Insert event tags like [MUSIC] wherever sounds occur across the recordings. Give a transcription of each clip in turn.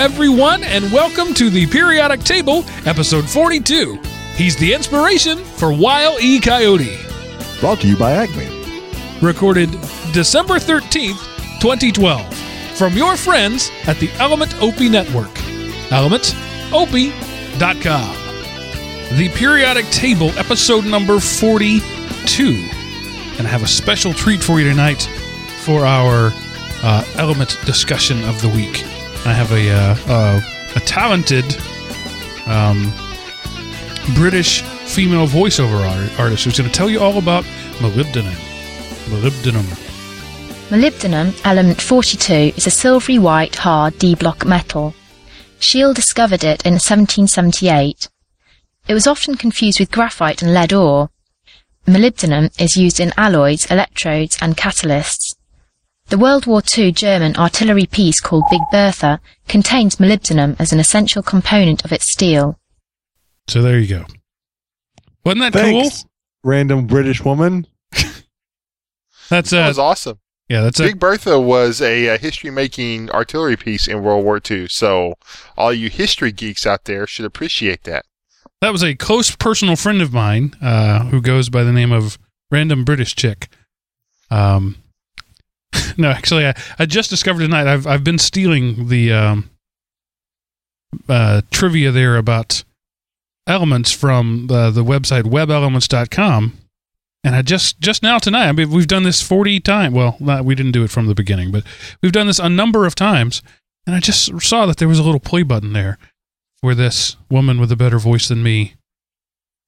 Everyone, and welcome to the Periodic Table, episode 42. He's the inspiration for Wile E. Coyote. Brought to you by Acme. Recorded December 13th, 2012. From your friends at the Element Opie Network. ElementOpie.com. The Periodic Table, episode number 42. And I have a special treat for you tonight for our uh, element discussion of the week. I have a uh, uh, a talented um, British female voiceover art- artist who's going to tell you all about molybdenum. Molybdenum. Molybdenum, element 42, is a silvery white, hard D block metal. Scheele discovered it in 1778. It was often confused with graphite and lead ore. Molybdenum is used in alloys, electrodes, and catalysts. The World War II German artillery piece called Big Bertha contains molybdenum as an essential component of its steel. So there you go. Wasn't that Thanks, cool? random British woman. [LAUGHS] That's That uh, was awesome. yeah, that's a, Big Bertha was a, uh history-making artillery piece in World War II, so all you history geeks out there should appreciate that. that was a close personal friend of mine uh, who goes by the name of Random British Chick. Um, [LAUGHS] no, actually, I, I just discovered tonight. I've I've been stealing the um, uh, trivia there about elements from uh, the website webelements.com. And I just just now tonight, I mean, we've done this 40 times. Well, not, we didn't do it from the beginning, but we've done this a number of times. And I just saw that there was a little play button there where this woman with a better voice than me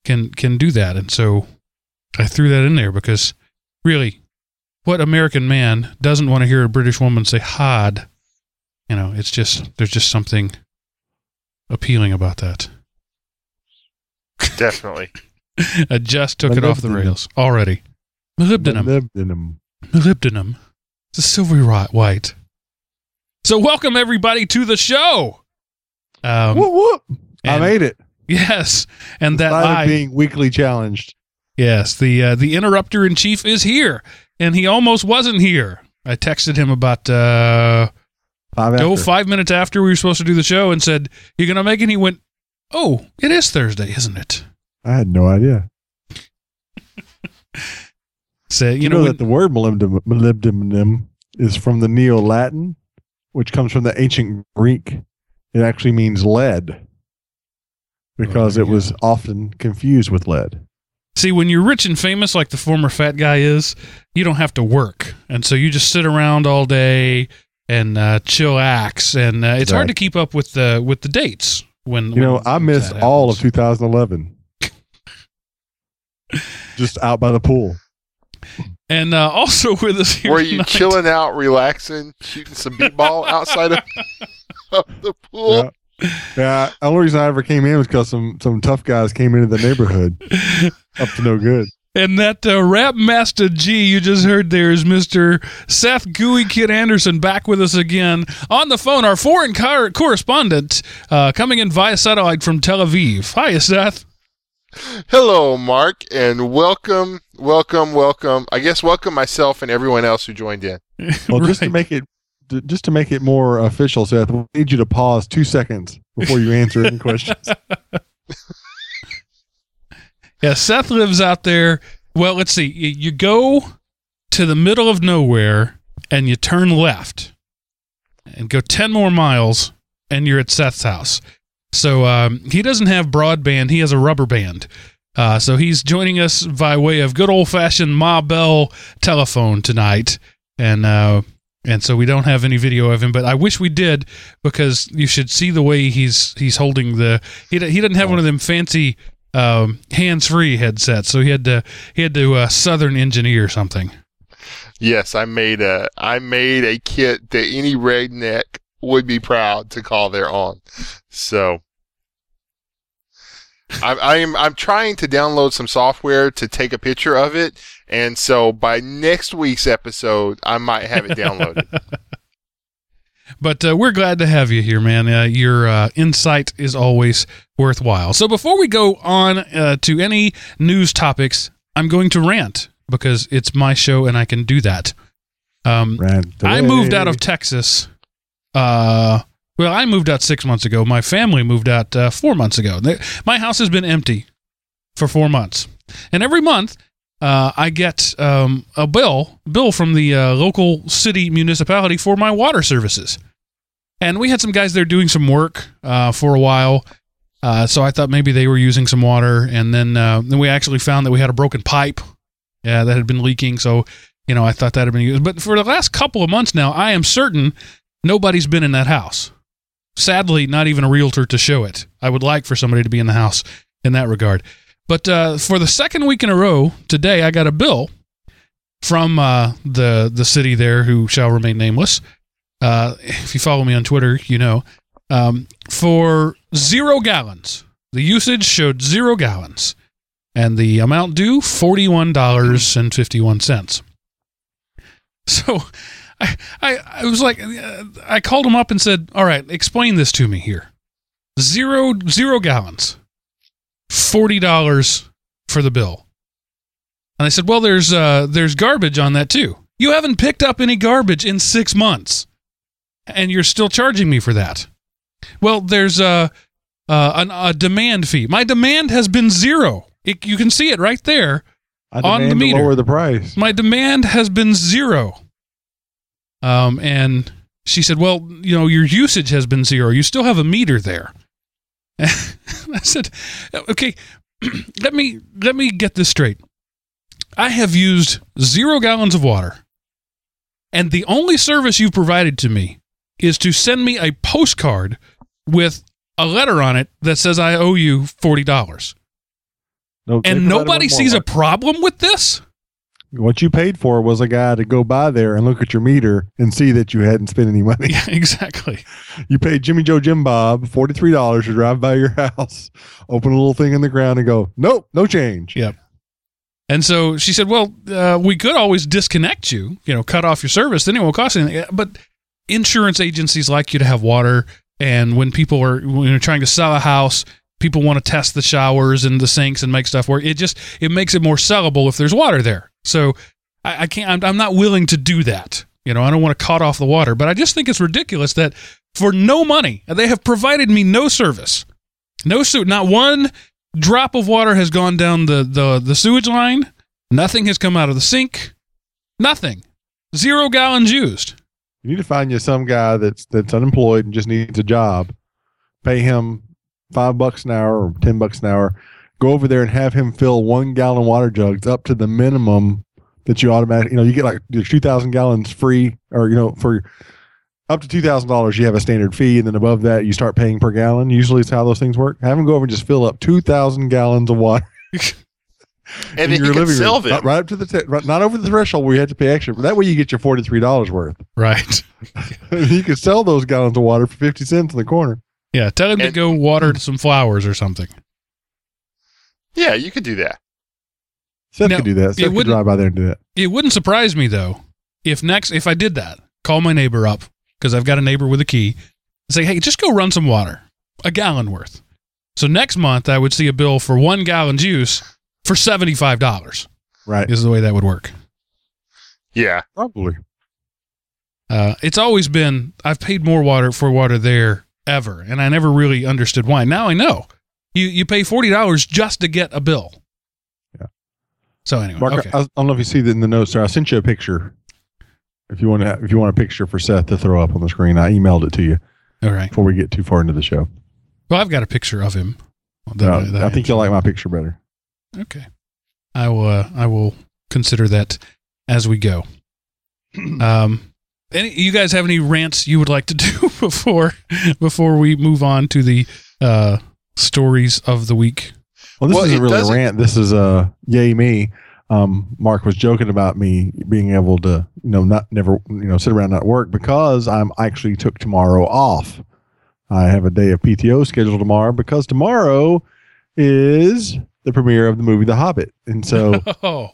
can can do that. And so I threw that in there because really, what American man doesn't want to hear a British woman say "hod"? You know, it's just there's just something appealing about that. Definitely. [LAUGHS] I just took it off the rails already. Molybdenum. Molybdenum. Molybdenum. It's a silvery rot white. So welcome everybody to the show. Um, whoop whoop! I made it. [LAUGHS] yes, and that I being weekly challenged. Yes, the uh, the interrupter in chief is here, and he almost wasn't here. I texted him about uh, Five oh, after. five minutes after we were supposed to do the show, and said, "You're gonna make it?" He went, "Oh, it is Thursday, isn't it?" I had no idea. [LAUGHS] Said, You, you, know, know, that the word molybdenum, molybdenum is from the Neo Latin, which comes from the ancient Greek. It actually means lead because there it was often confused with lead. See when you're rich and famous like the former fat guy is, you don't have to work, and so you just sit around all day and uh, chillax, and uh, it's hard to keep up with the with the dates. When You know, I missed all of 2011. [LAUGHS] Just out by the pool. and uh, also [LAUGHS] with us here Were you tonight- chilling out, relaxing, shooting some b-ball outside of, [LAUGHS] of the pool? Yeah. Yeah, the only reason I ever came in was because some some tough guys came into the neighborhood up to no good. And that uh, rap master G you just heard there is Mr. Seth Gooey Kid Anderson back with us again on the phone. Our foreign car- correspondent uh, coming in via satellite from Tel Aviv. Hi, Seth. Hello, Mark, and welcome, welcome, welcome. I guess welcome myself and everyone else who joined in. [LAUGHS] Well, just to make it to- just to make it more official, Seth, we need you to pause two seconds before you answer any questions. [LAUGHS] Yeah, Seth lives out there. Well, let's see. You, go to the middle of nowhere and you turn left and go 10 more miles and you're at Seth's house. So um, he doesn't have broadband, he has a rubber band. Uh, so he's joining us by way of good old fashioned Ma Bell telephone tonight. And uh, and so we don't have any video of him, but I wish we did because you should see the way he's he's holding the he he doesn't have one of them fancy um, hands-free headsets, so he had to he had to uh, Southern engineer something. Yes, I made a I made a kit that any redneck would be proud to call their own. So I, I am I'm trying to download some software to take a picture of it, and so by next week's episode, I might have it downloaded. [LAUGHS] But uh, we're glad to have you here, man. Uh, your uh, insight is always worthwhile. So before we go on uh, to any news topics, I'm going to rant because it's my show and I can do that. Um, Rant I moved out of Texas uh, Well, I moved out six months ago. My family moved out uh, four months ago. They, my house has been empty for four months, and every month uh, I get um, a bill bill from the uh, local city municipality for my water services. And we had some guys there doing some work uh, for a while. Uh, so I thought maybe they were using some water, and then uh, then we actually found that we had a broken pipe, yeah, that had been leaking. So you know I thought that had been used. But for the last couple of months now, I am certain nobody's been in that house. Sadly, not even a realtor to show it. I would like for somebody to be in the house in that regard. But uh, for the second week in a row, today I got a bill from uh, the the city there, who shall remain nameless. Uh, if you follow me on Twitter, you know um, for zero gallons. The usage showed zero gallons, and the amount due forty one dollars and fifty one cents. So, I, I I was like, uh, I called him up and said, "All right, explain this to me here. Zero zero gallons, forty dollars for the bill." And I said, "Well, there's uh, there's garbage on that too. You haven't picked up any garbage in six months, and you're still charging me for that." Well, there's a uh, an, a demand fee. My demand has been zero. It, you can see it right there. On the meter. lower the price. My demand has been zero. Um, and she said, "Well, you know, your usage has been zero. You still have a meter there." [LAUGHS] I said, "Okay, [CLEARS THROAT] let me let me get this straight. I have used zero gallons of water, and the only service you've provided to me is to send me a postcard with a letter on it that says I owe you forty dollars, No, and nobody sees a problem with this." What you paid for was a guy to go by there and look at your meter and see that you hadn't spent any money. Yeah, [LAUGHS] exactly. You paid Jimmy Joe Jim Bob forty three dollars to drive by your [LAUGHS] house, open a little thing in the ground, and go, nope, no change. Yep. And so she said, "Well, uh, we could always disconnect you, you know, cut off your service. Then it won't cost anything." But insurance agencies like you to have water, and when people are when you're trying to sell a house, people want to test the showers and the sinks and make stuff work. It just it makes it more sellable if there's water there. So I, I can't. I'm, I'm not willing to do that. You know, I don't want to cut off the water, but I just think it's ridiculous that for no money they have provided me no service, no suit, not one drop of water has gone down the, the, the sewage line. Nothing has come out of the sink. Nothing. Zero gallons used. You need to find you some guy that's that's unemployed and just needs a job. Pay him five bucks an hour or ten bucks an hour. Go over there and have him fill one gallon water jugs up to the minimum that you automatically. You know, you get like two thousand gallons free, or you know, for up to two thousand dollars, you have a standard fee, and then above that, you start paying per gallon. Usually, it's how those things work. Have him go over and just fill up two thousand gallons of water. [LAUGHS] [LAUGHS] And in then you your can living sell room, them. Not right up to the t- right, not over the threshold where you have to pay extra. That way, you get your forty three dollars worth. Right. [LAUGHS] you can sell those gallons of water for 50 cents in the corner. Yeah. Tell him to go water some flowers or something. Yeah, you could do that. Seth Now, could do that. Seth could wouldn't- drive by there and do that. It wouldn't surprise me though if next if I did that, call my neighbor up because I've got a neighbor with a key, and say, "Hey, just go run some water, a gallon worth." So next month I would see a bill for one gallon juice for seventy five dollars. Right. Is the way that would work. Yeah. Probably. Uh, it's always been I've paid more water for water there ever, and I never really understood why. Now I know. You you pay forty dollars just to get a bill. Yeah. So anyway, Mark, okay. I, I don't know if you see that in the notes there. I sent you a picture. If you want to, if you want a picture for Seth to throw up on the screen, I emailed it to you All right. before we get too far into the show. Well, I've got a picture of him. that Uh, that I think you'll like my picture better. Okay. I will. Uh, I will consider that as we go. [CLEARS THROAT] Um, any you guys have any rants you would like to [LAUGHS] do before before we move on to the uh, stories of the week? Well, this Well, isn't really a doesn't- rant. This is a yay me. Um, Mark was joking about me being able to, you know, not never, you know, sit around and not work because I'm actually took tomorrow off. I have a day of PTO scheduled tomorrow because tomorrow is the premiere of the movie The Hobbit, and so [LAUGHS] Oh,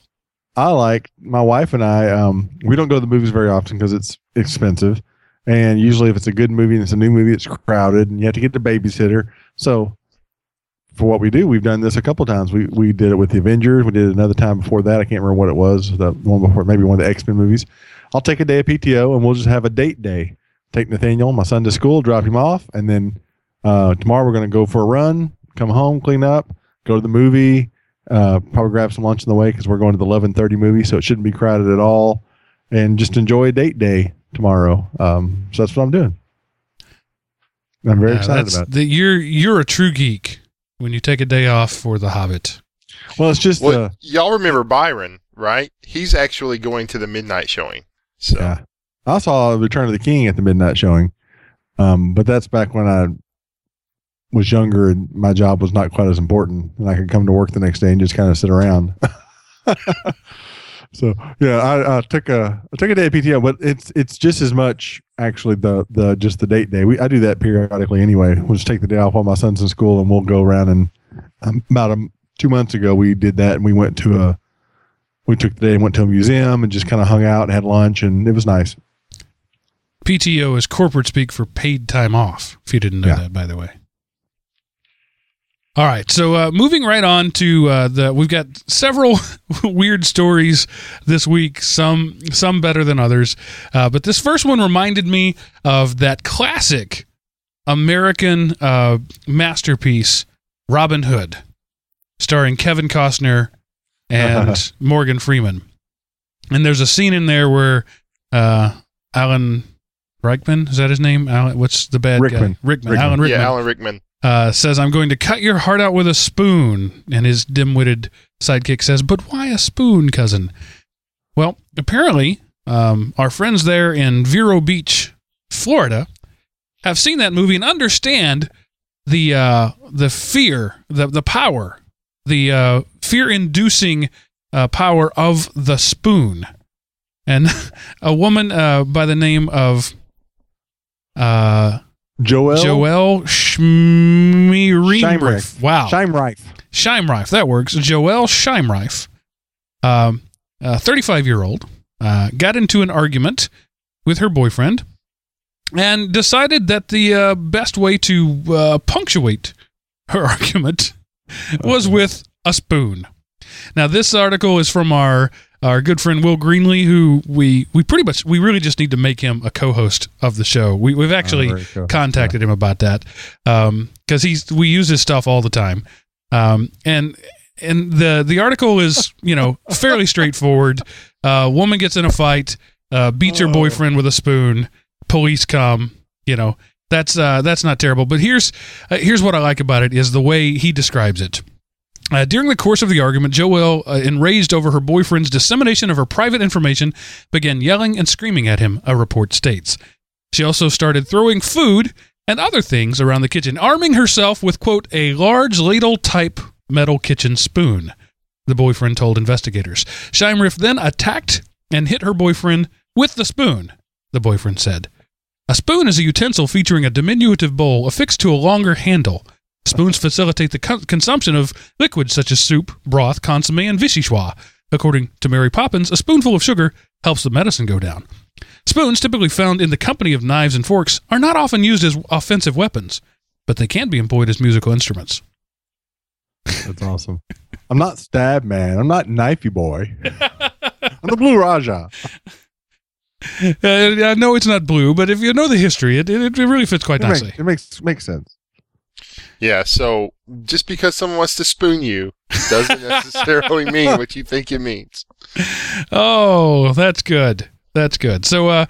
I like my wife and I. Um, we don't go to the movies very often because it's expensive, and usually if it's a good movie and it's a new movie, it's crowded, and you have to get the babysitter. So, for what we do, we've done this a couple times. We we did it with the Avengers. We did it another time before that. I can't remember what it was. The one before, maybe one of the X Men movies. I'll take a day of PTO and we'll just have a date day take Nathaniel, my son, to school, drop him off, and then uh, tomorrow we're going to go for a run, come home, clean up, go to the movie, uh, probably grab some lunch on the way because we're going to the eleven thirty movie, so it shouldn't be crowded at all, and just enjoy a date day tomorrow. Um, so that's what I'm doing. I'm very Uh, excited that's- about. it. the- you're you're a true geek when you take a day off for The Hobbit. Well, it's just Well, uh, y'all remember Byron, right? He's actually going to the midnight showing. So Yeah. I saw Return of the King at the midnight showing. Um, but that's back when I was younger and my job was not quite as important and I could come to work the next day and just kind of sit around. [LAUGHS] so yeah, I, I took a I took a day of PTO, but it's it's just as much actually the the just the date day. We I do that periodically anyway. We'll just take the day off while my son's in school and we'll go around and um, about a, two months ago we did that and we went to a we took the day and went to a museum and just kind of hung out and had lunch and it was nice. PTO is corporate speak for paid time off. If you didn't know Yeah. that, by the way. All right, so uh, moving right on to uh, the, we've got several [LAUGHS] weird stories this week. Some some better than others, uh, but this first one reminded me of that classic American uh, masterpiece, Robin Hood, starring Kevin Costner and [LAUGHS] Morgan Freeman. And there's a scene in there where uh, Alan Rickman is that his name? Alan, what's the bad Rickman. guy? Rickman. Rickman. Alan Rickman yeah, Alan Rickman. Uh, says, "I'm going to cut your heart out with a spoon," and his dim-witted sidekick says, "But why a spoon, cousin?" Well, apparently, um, our friends there in Vero Beach, Florida, have seen that movie and understand the uh, the fear, the the power, the uh, fear-inducing uh, power of the spoon. And [LAUGHS] a woman uh, by the name of uh, Joel Joelle Schmierreif. Wow. Scheimreif. Scheimreif. That works. Joel Scheimreif, um, a 35 year old, uh, got into an argument with her boyfriend and decided that the uh, best way to uh, punctuate her [LAUGHS] argument was with a spoon. Now, this article is from our our good friend Will Greenlee, who we we pretty much we really just need to make him a co-host of the show. We, we've actually Oh, cool. contacted him about that because he's we use his stuff all the time, um, and and the the article is you know [LAUGHS] fairly straightforward. Uh, woman gets in a fight, uh, beats her Oh. boyfriend with a spoon. Police come. You know that's uh, that's not terrible. But here's uh, here's what I like about it is the way he describes it. Uh, during the course of the argument, Joelle, uh, enraged over her boyfriend's dissemination of her private information, began yelling and screaming at him, a report states. She also started throwing food and other things around the kitchen, arming herself with, quote, a large ladle type metal kitchen spoon, the boyfriend told investigators. Scheimriff then attacked and hit her boyfriend with the spoon, the boyfriend said. A spoon is a utensil featuring a diminutive bowl affixed to a longer handle. Spoons facilitate the co- consumption of liquids such as soup, broth, consomme, and vichyssoise. According to Mary Poppins, a spoonful of sugar helps the medicine go down. Spoons, typically found in the company of knives and forks, are not often used as offensive weapons, but they can be employed as musical instruments. That's awesome. I'm not Stab Man. I'm not Knifey Boy. [LAUGHS] I'm the Blue Raja. Uh, I know it's not blue, but if you know the history, it, it, it really fits quite It, makes, nicely. it makes makes sense. Yeah, so just because someone wants to spoon you doesn't [LAUGHS] necessarily mean what you think it means. Oh, that's good. That's good. So, uh,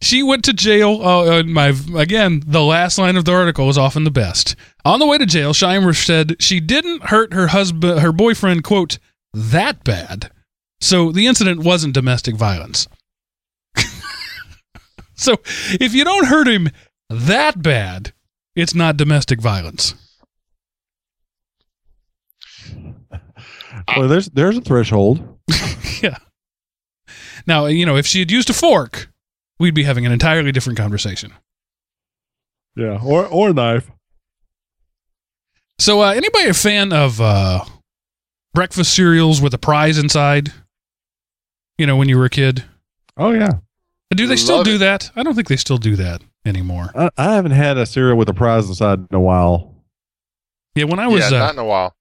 she went to jail. Uh, my again, the last line of the article is often the best. On the way to jail, Scheimer said she didn't hurt her husband, her boyfriend, quote, that bad. So the incident wasn't domestic violence. [LAUGHS] so if you don't hurt him that bad, it's not domestic violence. Well, there's there's a threshold. [LAUGHS] yeah. Now, you know, if she had used a fork, we'd be having an entirely different conversation. Yeah, or or knife. So, uh, anybody a fan of uh, breakfast cereals with a prize inside? You know, when you were a kid, Oh yeah, do they still do it. that? I don't think they still do that anymore. I, I haven't had a cereal with a prize inside in a while. Yeah, when I was yeah, uh, not in a while.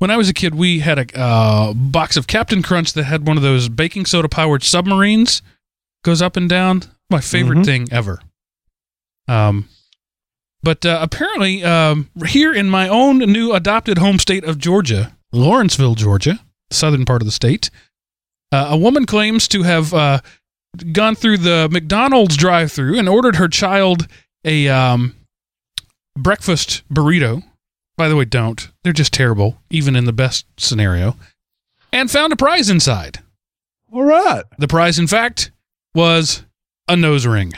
When I was a kid, we had a uh, box of Captain Crunch that had one of those baking soda powered submarines goes up and down. My favorite Mhm. thing ever. Um, but uh, apparently, um, here in my own new adopted home state of Georgia, Lawrenceville, Georgia, southern part of the state, uh, a woman claims to have uh, gone through the McDonald's drive-through and ordered her child a um, breakfast burrito. By the way, don't. They're just terrible, even in the best scenario. And found a prize inside. All right. The prize, in fact, was a nose ring.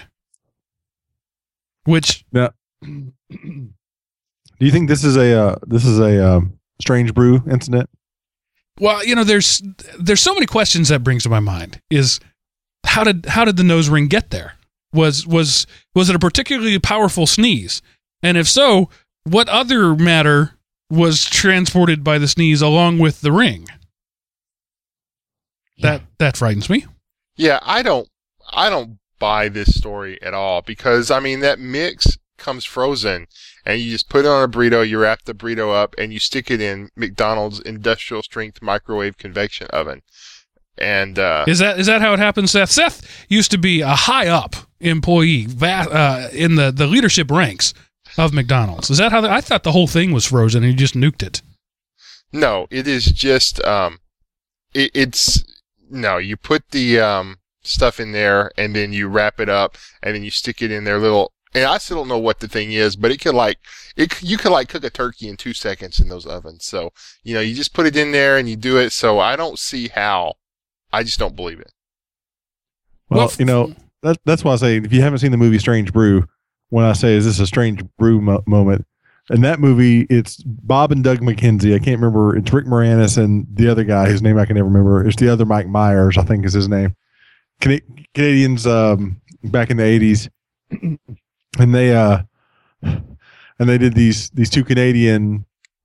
Which, now, Do you think this is a uh, this is a um, strange brew incident? well, you know, there's there's so many questions that brings to my mind. Is how did how did the nose ring get there? Was was was it a particularly powerful sneeze? And if so, what other matter was transported by the sneeze along with the ring? That that frightens me. Yeah, I don't I don't buy this story at all because I mean that mix comes frozen and you just put it on a burrito, you wrap the burrito up and you stick it in McDonald's industrial strength microwave convection oven. And uh Is that is that how it happens, Seth? Seth used to be a high up employee va- uh, in the, the leadership ranks of McDonald's. Is that how? The, I thought the whole thing was frozen and you just nuked it. no, it is just um it, it's no, you put the um stuff in there and then you wrap it up and then you stick it in their little and I still don't know what the thing is, but it could like it you could like cook a turkey in 2 seconds in those ovens. So, you know, you just put it in there and you do it. So I don't see how I just don't believe it. Well, Well, you know that, that's why I say if you haven't seen the movie Strange Brew, when I say is this a strange brew mo- moment, in that movie it's Bob and Doug McKenzie. I can't remember. It's Rick Moranis and the other guy whose name I can never remember. It's the other Mike Myers, I think is his name. Cana- Canadians um, back in the eighties, [CLEARS THROAT] and they uh, and they did these these two Canadian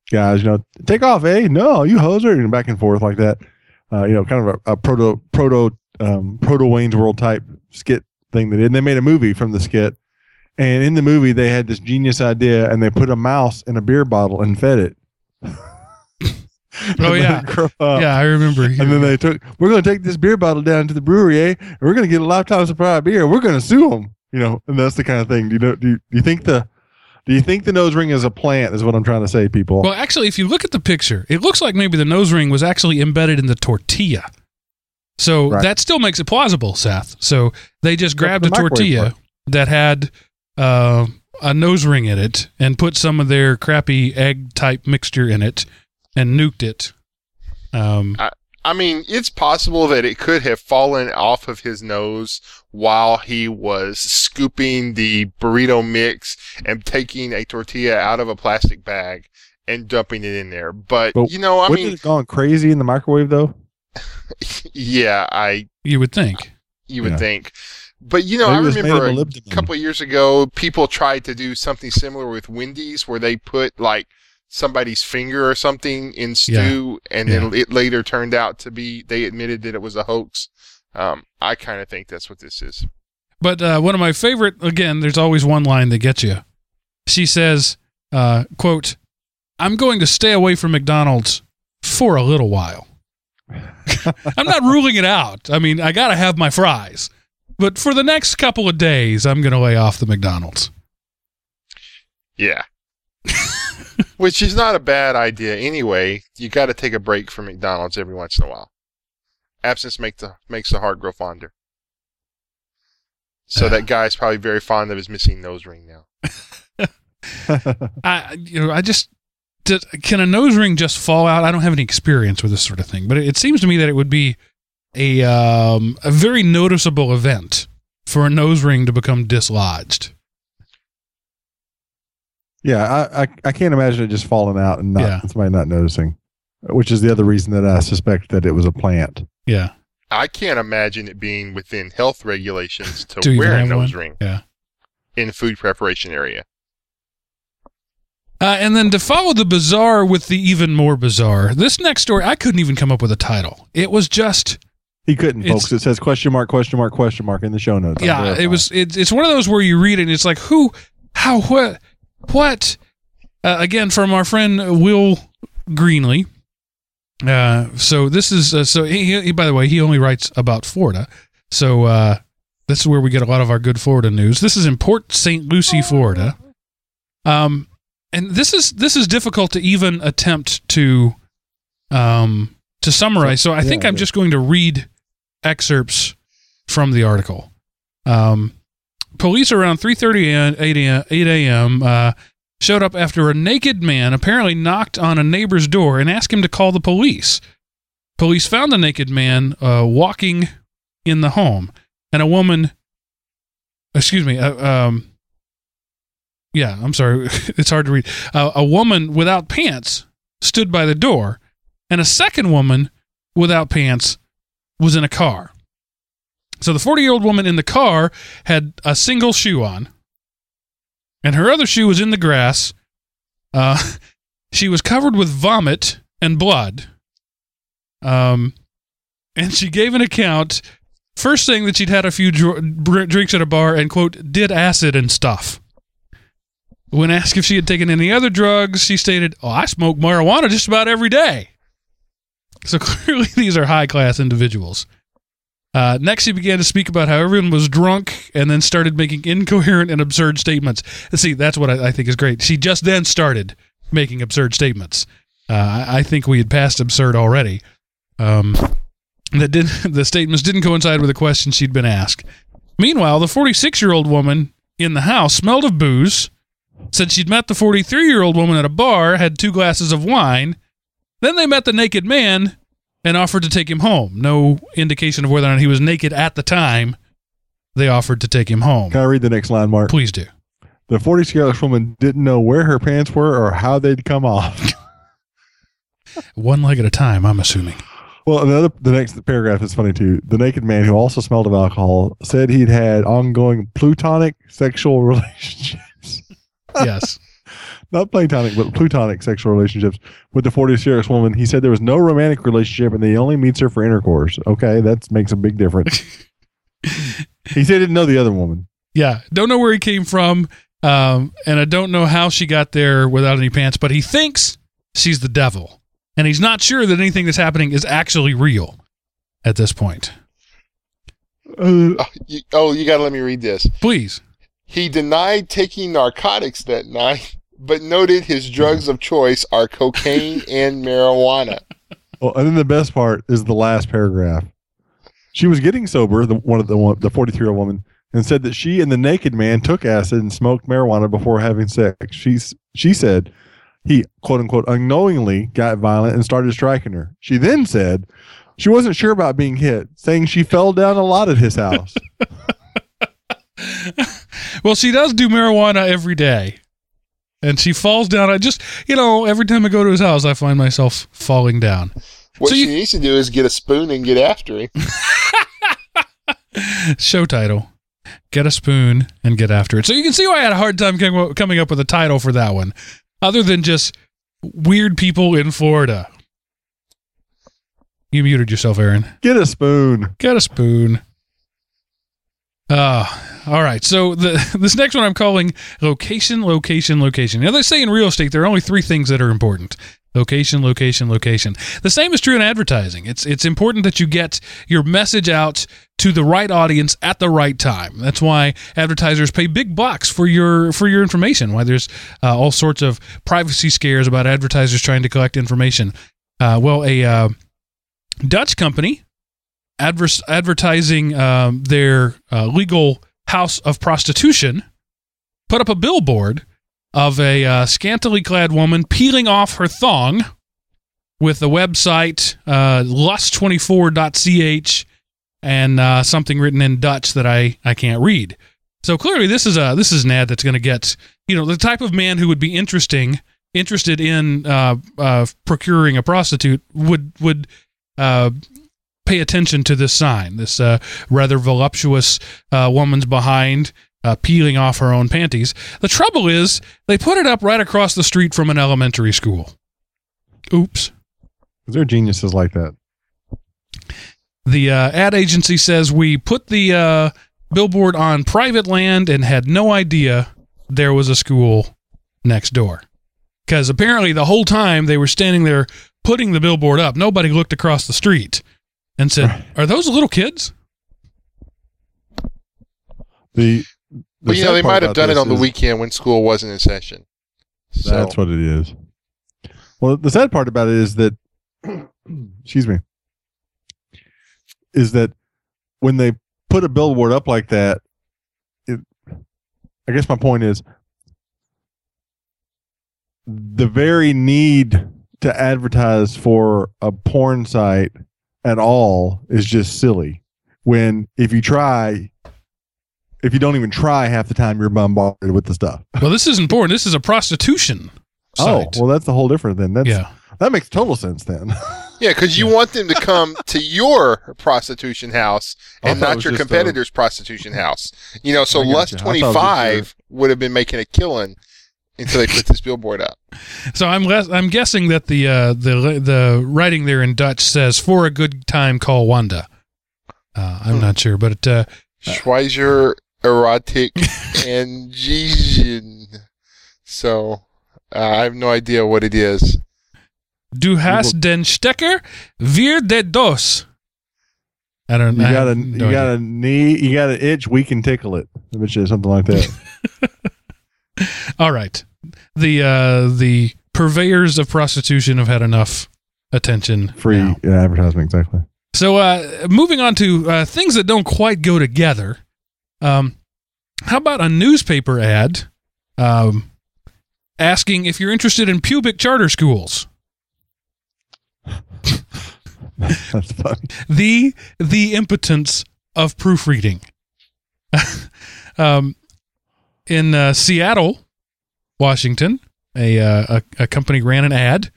guys. You know, take off, eh? No, you hoser, and back and forth like that. Uh, you know, kind of a, a proto proto um, proto Wayne's World type skit thing they did. And they made a movie from the skit. And in the movie, they had this genius idea, and they put a mouse in a beer bottle and fed it. [LAUGHS] Oh, yeah. yeah, I remember. And then they took, we're going to take this beer bottle down to the brewery, eh? And we're going to get a lifetime supply of beer. We're going to sue them, you know. And that's the kind of thing. Do you know? Do you, do you think the, do you think the nose ring is a plant? Is what I'm trying to say, people. well, actually, if you look at the picture, it looks like maybe the nose ring was actually embedded in the tortilla. So Right. that still makes it plausible, Seth. So they just grabbed a the microwave tortilla that had uh, a nose ring in it and put some of their crappy egg type mixture in it and nuked it. Um, I mean, it's possible that it could have fallen off of his nose while he was scooping the burrito mix and taking a tortilla out of a plastic bag and dumping it in there. But, But you know, I Wouldn't mean, it have gone crazy in the microwave though? [LAUGHS] yeah, I you would think. you would Yeah. think. But you know, Maybe I it was made remember a couple of years ago, people tried to do something similar with Wendy's, where they put like somebody's finger or something in stew, and then it later turned out to be they admitted that it was a hoax. Um, I kind of think that's what this is. But uh, one of my favorite, again, there's always one line that gets you. She says, uh, quote, I'm going to stay away from McDonald's for a little while. [LAUGHS] I'm not ruling it out. I mean, I got to have my fries. But for the next couple of days, I'm going to lay off the McDonald's. Yeah. [LAUGHS] Which is not a bad idea anyway. You got to take a break from McDonald's every once in a while. Absence make the, makes the heart grow fonder. So Uh. that guy's probably very fond of his missing nose ring now. [LAUGHS] I, you know, I just did, can a nose ring just fall out? I don't have any experience with this sort of thing, but it, it seems to me that it would be a um, a very noticeable event for a nose ring to become dislodged. Yeah, I, I I can't imagine it just falling out and not Yeah. somebody not noticing, which is the other reason that I suspect that it was a plant. Yeah, I can't imagine it being within health regulations to, [LAUGHS] To wear a nose one? ring yeah. in food preparation area. Uh, and then to follow the bizarre with the even more bizarre, this next story I couldn't even come up with a title. It was just He couldn't, It's- folks. It says question mark question mark question mark in the show notes. Yeah, it was it's it's one of those where you read it and it's like who, how, what, what. Uh, again, from our friend Will Greenlee. Uh, so this is uh, so he, he by the way he only writes about Florida. So uh, This is where we get a lot of our good Florida news. This is in Port St. Lucie, Florida. Um, and this is this is difficult to even attempt to um to summarize. So I think Yeah, I'm yeah. just going to read excerpts from the article. Um, police around 3:30 a.m. 8 a.m. 8 a.m. Uh, showed up after a naked man apparently knocked on a neighbor's door and asked him to call the police. Police found the naked man uh, walking in the home, and a woman. Excuse me. Uh, um, yeah, I'm sorry. [LAUGHS] it's hard to read. Uh, a woman without pants stood by the door, and a second woman without pants was in a car. So the 40 year old woman in the car had a single shoe on, and her other shoe was in the grass. Uh, [LAUGHS] she was covered with vomit and blood. Um, and she gave an account first saying that she'd had a few dr- drinks at a bar and, quote, did acid and stuff. When asked if she had taken any other drugs, she stated, Oh, I smoke marijuana just about every day. So [LAUGHS] clearly, these are high class individuals. Uh, next, he began to speak about how everyone was drunk and then started making incoherent and absurd statements. See, that's what I, I think is great. She just then started making absurd statements. Uh, I, I think we had passed absurd already. Um, that did [LAUGHS] the statements didn't coincide with the questions she'd been asked. Meanwhile, the 46 year old woman in the house smelled of booze, said she'd met the 43 year old woman at a bar, had two glasses of wine. Then they met the naked man and offered to take him home. No indication of whether or not he was naked at the time. They offered to take him home. Can I read the next line, Mark? Please do. The 40 year old woman didn't know where her pants were or how they'd come off. [LAUGHS] One leg at a time, I'm assuming. Well, another the next paragraph is funny too. The naked man who also smelled of alcohol said he'd had ongoing plutonic sexual [LAUGHS] relationships. Yes. Not platonic, but plutonic sexual relationships with the 40 year old woman. He said there was no romantic relationship and that he only meets her for intercourse. Okay, that makes a big difference. [LAUGHS] he said he didn't know the other woman. Yeah. Don't know where he came from. Um, and I don't know how she got there without any pants, but he thinks she's the devil. And he's not sure that anything that's happening is actually real at this point. Uh, Oh, oh, you got to let me read this. Please. He denied taking narcotics that night, but noted his drugs of choice are cocaine and marijuana. well, and then the best part is the last paragraph. She was getting sober, the one of the one, the 43 year old woman, and said that she and the naked man took acid and smoked marijuana before having sex. She's she said he quote unquote unknowingly got violent and started striking her. She then said she wasn't sure about being hit, saying she fell down a lot at his house. [LAUGHS] Well, she does do marijuana every day. And she falls down. I just, you know, every time I go to his house, I find myself falling down. What So she you- needs to do is get a spoon and get after him. [LAUGHS] Show title Get a Spoon and Get After It. So you can see why I had a hard time coming up with a title for that one, other than just Weird People in Florida. You muted yourself, Aaron. Get a spoon. Get a spoon. Uh, all right. So the [LAUGHS] this next one I'm calling location, location, location. Now they say in real estate there are only three things that are important: location, location, location. The same is true in advertising. It's it's important that you get your message out to the right audience at the right time. That's why advertisers pay big bucks for your for your information. Why there's uh, all sorts of privacy scares about advertisers trying to collect information. Uh, well, a uh, Dutch company advertising um, their uh, legal house of prostitution put up a billboard of a uh, scantily clad woman peeling off her thong with the website uh, lust24.ch and uh, something written in Dutch that I, I can't read. So clearly, this is a this is an ad that's going to get you know the type of man who would be interesting interested in uh, uh, procuring a prostitute would would uh, pay attention to this sign. This uh, rather voluptuous uh, woman's behind, uh, peeling off her own panties. The trouble is, they put it up right across the street from an elementary school. Oops. They're geniuses like that. The uh, ad agency says we put the uh, billboard on private land and had no idea there was a school next door. Because apparently, the whole time they were standing there putting the billboard up, nobody looked across the street and said, Are those little kids? The, the Well, you know, they might have done it this on the is- weekend when school wasn't in session. So, That's what it is. Well, the sad part about it is that, [CLEARS THROAT] excuse me, is that when they put a billboard up like that, it, I guess my point is the very need to advertise for a porn site at all is just silly. When if you try, if you don't even try half the time, you're bombarded with the stuff. [LAUGHS] Well, this isn't porn. This is a prostitution oh, site. Oh, well, that's the whole different then. That's yeah. that makes total sense then. [LAUGHS] yeah, because you want them to come to your prostitution house and not your just, competitor's prostitution house. You know, so I got Lust you. I thought it Twenty was just Five would have been making a killing until they put this billboard up. So I'm less, I'm guessing that the uh, the the writing there in Dutch says for a good time call Wanda. Uh, I'm Hmm. not sure, but uh, Schweizer erotic [LAUGHS] engine. So uh, I have no idea what it is. du hast den Stecker, wir de dos. I don't. You I got a have you no got a knee, you got an itch, we can tickle it. I bet you something like that. [LAUGHS] [LAUGHS] All right. The uh, the purveyors of prostitution have had enough attention. Free now. yeah, advertisement, exactly. So, uh, moving on to uh, things that don't quite go together. Um, how about a newspaper ad um, asking if you're interested in pubic charter schools? [LAUGHS] That's funny. The the impotence of proofreading. [LAUGHS] um, in uh, Seattle, Washington, a, uh, a a company ran an ad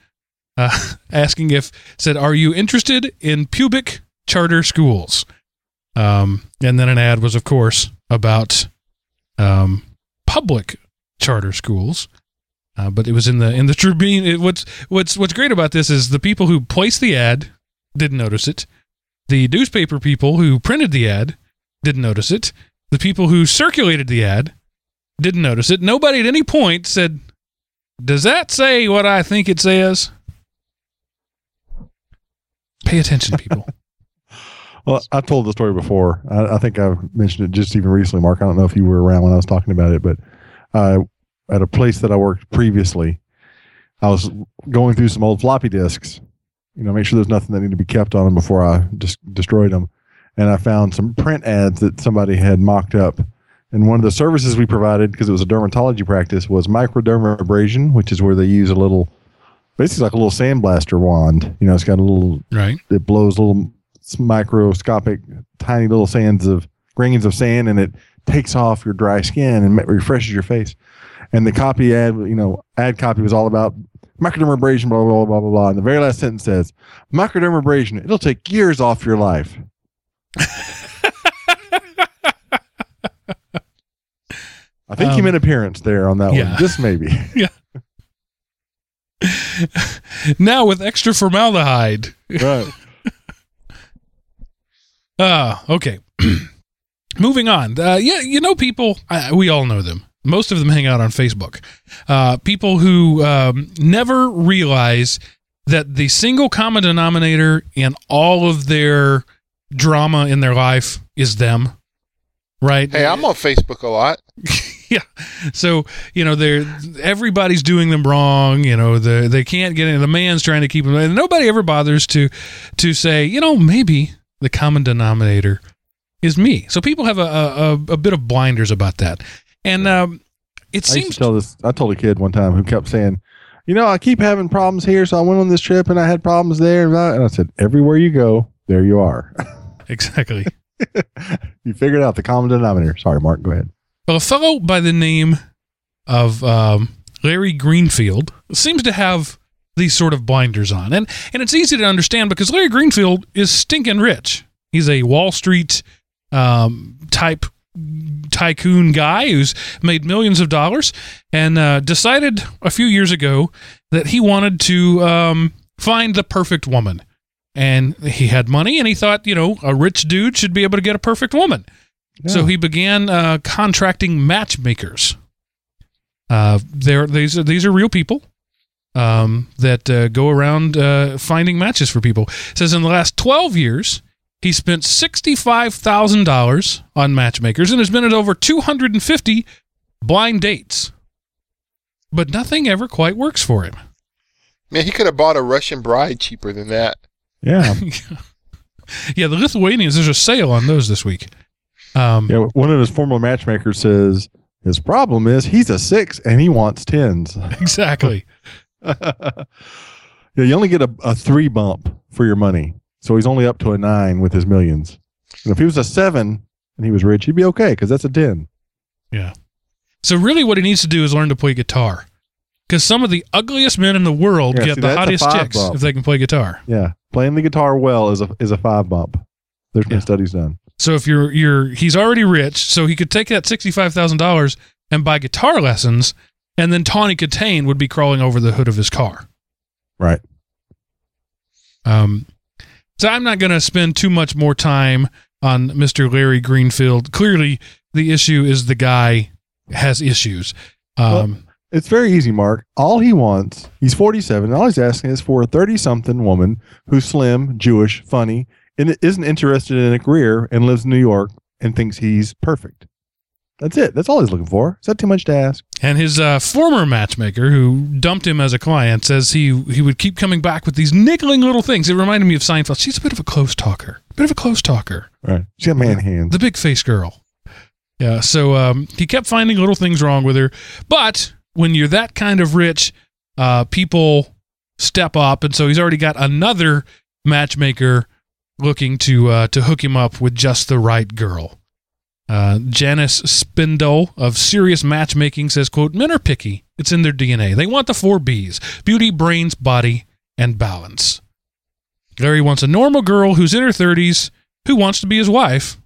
uh, [LAUGHS] asking if said, "Are you interested in pubic charter schools?" Um, and then an ad was, of course, about um, public charter schools. Uh, but it was in the in the Tribune. It, what's what's what's great about this is the people who placed the ad didn't notice it. The newspaper people who printed the ad didn't notice it. The people who circulated the ad didn't notice it. Nobody at any point said, "Does that say what I think it says?" Pay attention, people. [LAUGHS] Well, I told the story before. I, I think I've mentioned it just even recently, Mark. I don't know if you were around when I was talking about it, but uh, at a place that I worked previously, I was going through some old floppy disks, you know, make sure there's nothing that needed to be kept on them before I just destroyed them. And I found some print ads that somebody had mocked up. And one of the services we provided, because it was a dermatology practice, was microdermabrasion, which is where they use a little, basically like a little sandblaster wand. You know, it's got a little right? it blows little microscopic tiny little sands of grains of sand and it takes off your dry skin and refreshes your face and the copy ad you know ad copy was all about microdermabrasion blah blah blah blah blah and the very last sentence says microdermabrasion it'll take years off your life I think Um, meant appearance there on that yeah. one. Just maybe. [LAUGHS] Yeah. [LAUGHS] now with extra formaldehyde. right. [LAUGHS] Ah, okay. [CLEARS THROAT] Moving on. Uh, yeah, you know, people, uh, we all know them. Most of them hang out on Facebook. Uh, people who um, never realize that the single common denominator in all of their drama in their life is them. Right? Hey, I'm on Facebook a lot. [LAUGHS] yeah. So you know, they're everybody's doing them wrong. You know, the they can't get in. The man's trying to keep them, and nobody ever bothers to to say, you know, maybe the common denominator is me. So people have a a, a, a bit of blinders about that, and um, it I used seems to tell this. I told a kid one time who kept saying, "You know, I keep having problems here, so I went on this trip and I had problems there." And I said, "Everywhere you go, there you are. [LAUGHS] exactly. [LAUGHS] you figured out the common denominator." Sorry, Mark. Go ahead. Well, a fellow by the name of um, Larry Greenfield seems to have these sort of blinders on, and and it's easy to understand because Larry Greenfield is stinking rich. He's a Wall Street um, type tycoon guy who's made millions of dollars, and uh, decided a few years ago that he wanted to um, find the perfect woman. And he had money, and he thought, you know, a rich dude should be able to get a perfect woman. So he began uh, contracting matchmakers. Uh, there, these are these are real people um, that uh, go around uh, finding matches for people. It says in the last twelve years, He spent $65,000 on matchmakers and has been at over 250 blind dates. But nothing ever quite works for him. Man, he could have bought a Russian bride cheaper than that. Yeah. [LAUGHS] Yeah, the Lithuanians, there's a sale on those this week. Um, yeah. One of his former matchmakers says his problem is he's a six and he wants tens. [LAUGHS] Exactly. [LAUGHS] yeah, you only get a, a three bump for your money. So he's only up to a nine with his millions. And if he was a seven and he was rich, he'd be okay because that's a 10. Yeah. So really, what he needs to do is learn to play guitar, because some of the ugliest men in the world Yeah, get see, the hottest chicks bump. if they can play guitar. Yeah. Playing the guitar well is a is a five bump. There's been Yeah. studies done. So if you're you're he's already rich, so he could take that sixty five thousand dollars and buy guitar lessons, and then Tawny Kitaen would be crawling over the hood of his car. Right. Um, so I'm not going to spend too much more time on Mr. Larry Greenfield. Clearly, the issue is the guy has issues. Um, It's very easy, Mark. All he wants, he's 47. All he's asking is for a 30 something woman who's slim, Jewish, funny, and isn't interested in a career and lives in New York and thinks he's perfect. That's it. That's all he's looking for. Is that too much to ask? and his uh, former matchmaker, who dumped him as a client, says he he would keep coming back with these niggling little things. It reminded me of Seinfeld. She's a bit of a close talker, A bit of a close talker. Right. She's got man hands. the big face girl. Yeah, so um, he kept finding little things wrong with her. But when you're that kind of rich, uh, people step up, and so he's already got another matchmaker looking to uh, to hook him up with just the right girl. Uh, Janice Spindle of Serious Matchmaking says, "quote Men are picky. It's in their DNA. They want the four B's: beauty, brains, body, and balance." Larry wants a normal girl who's in her thirties who wants to be his wife,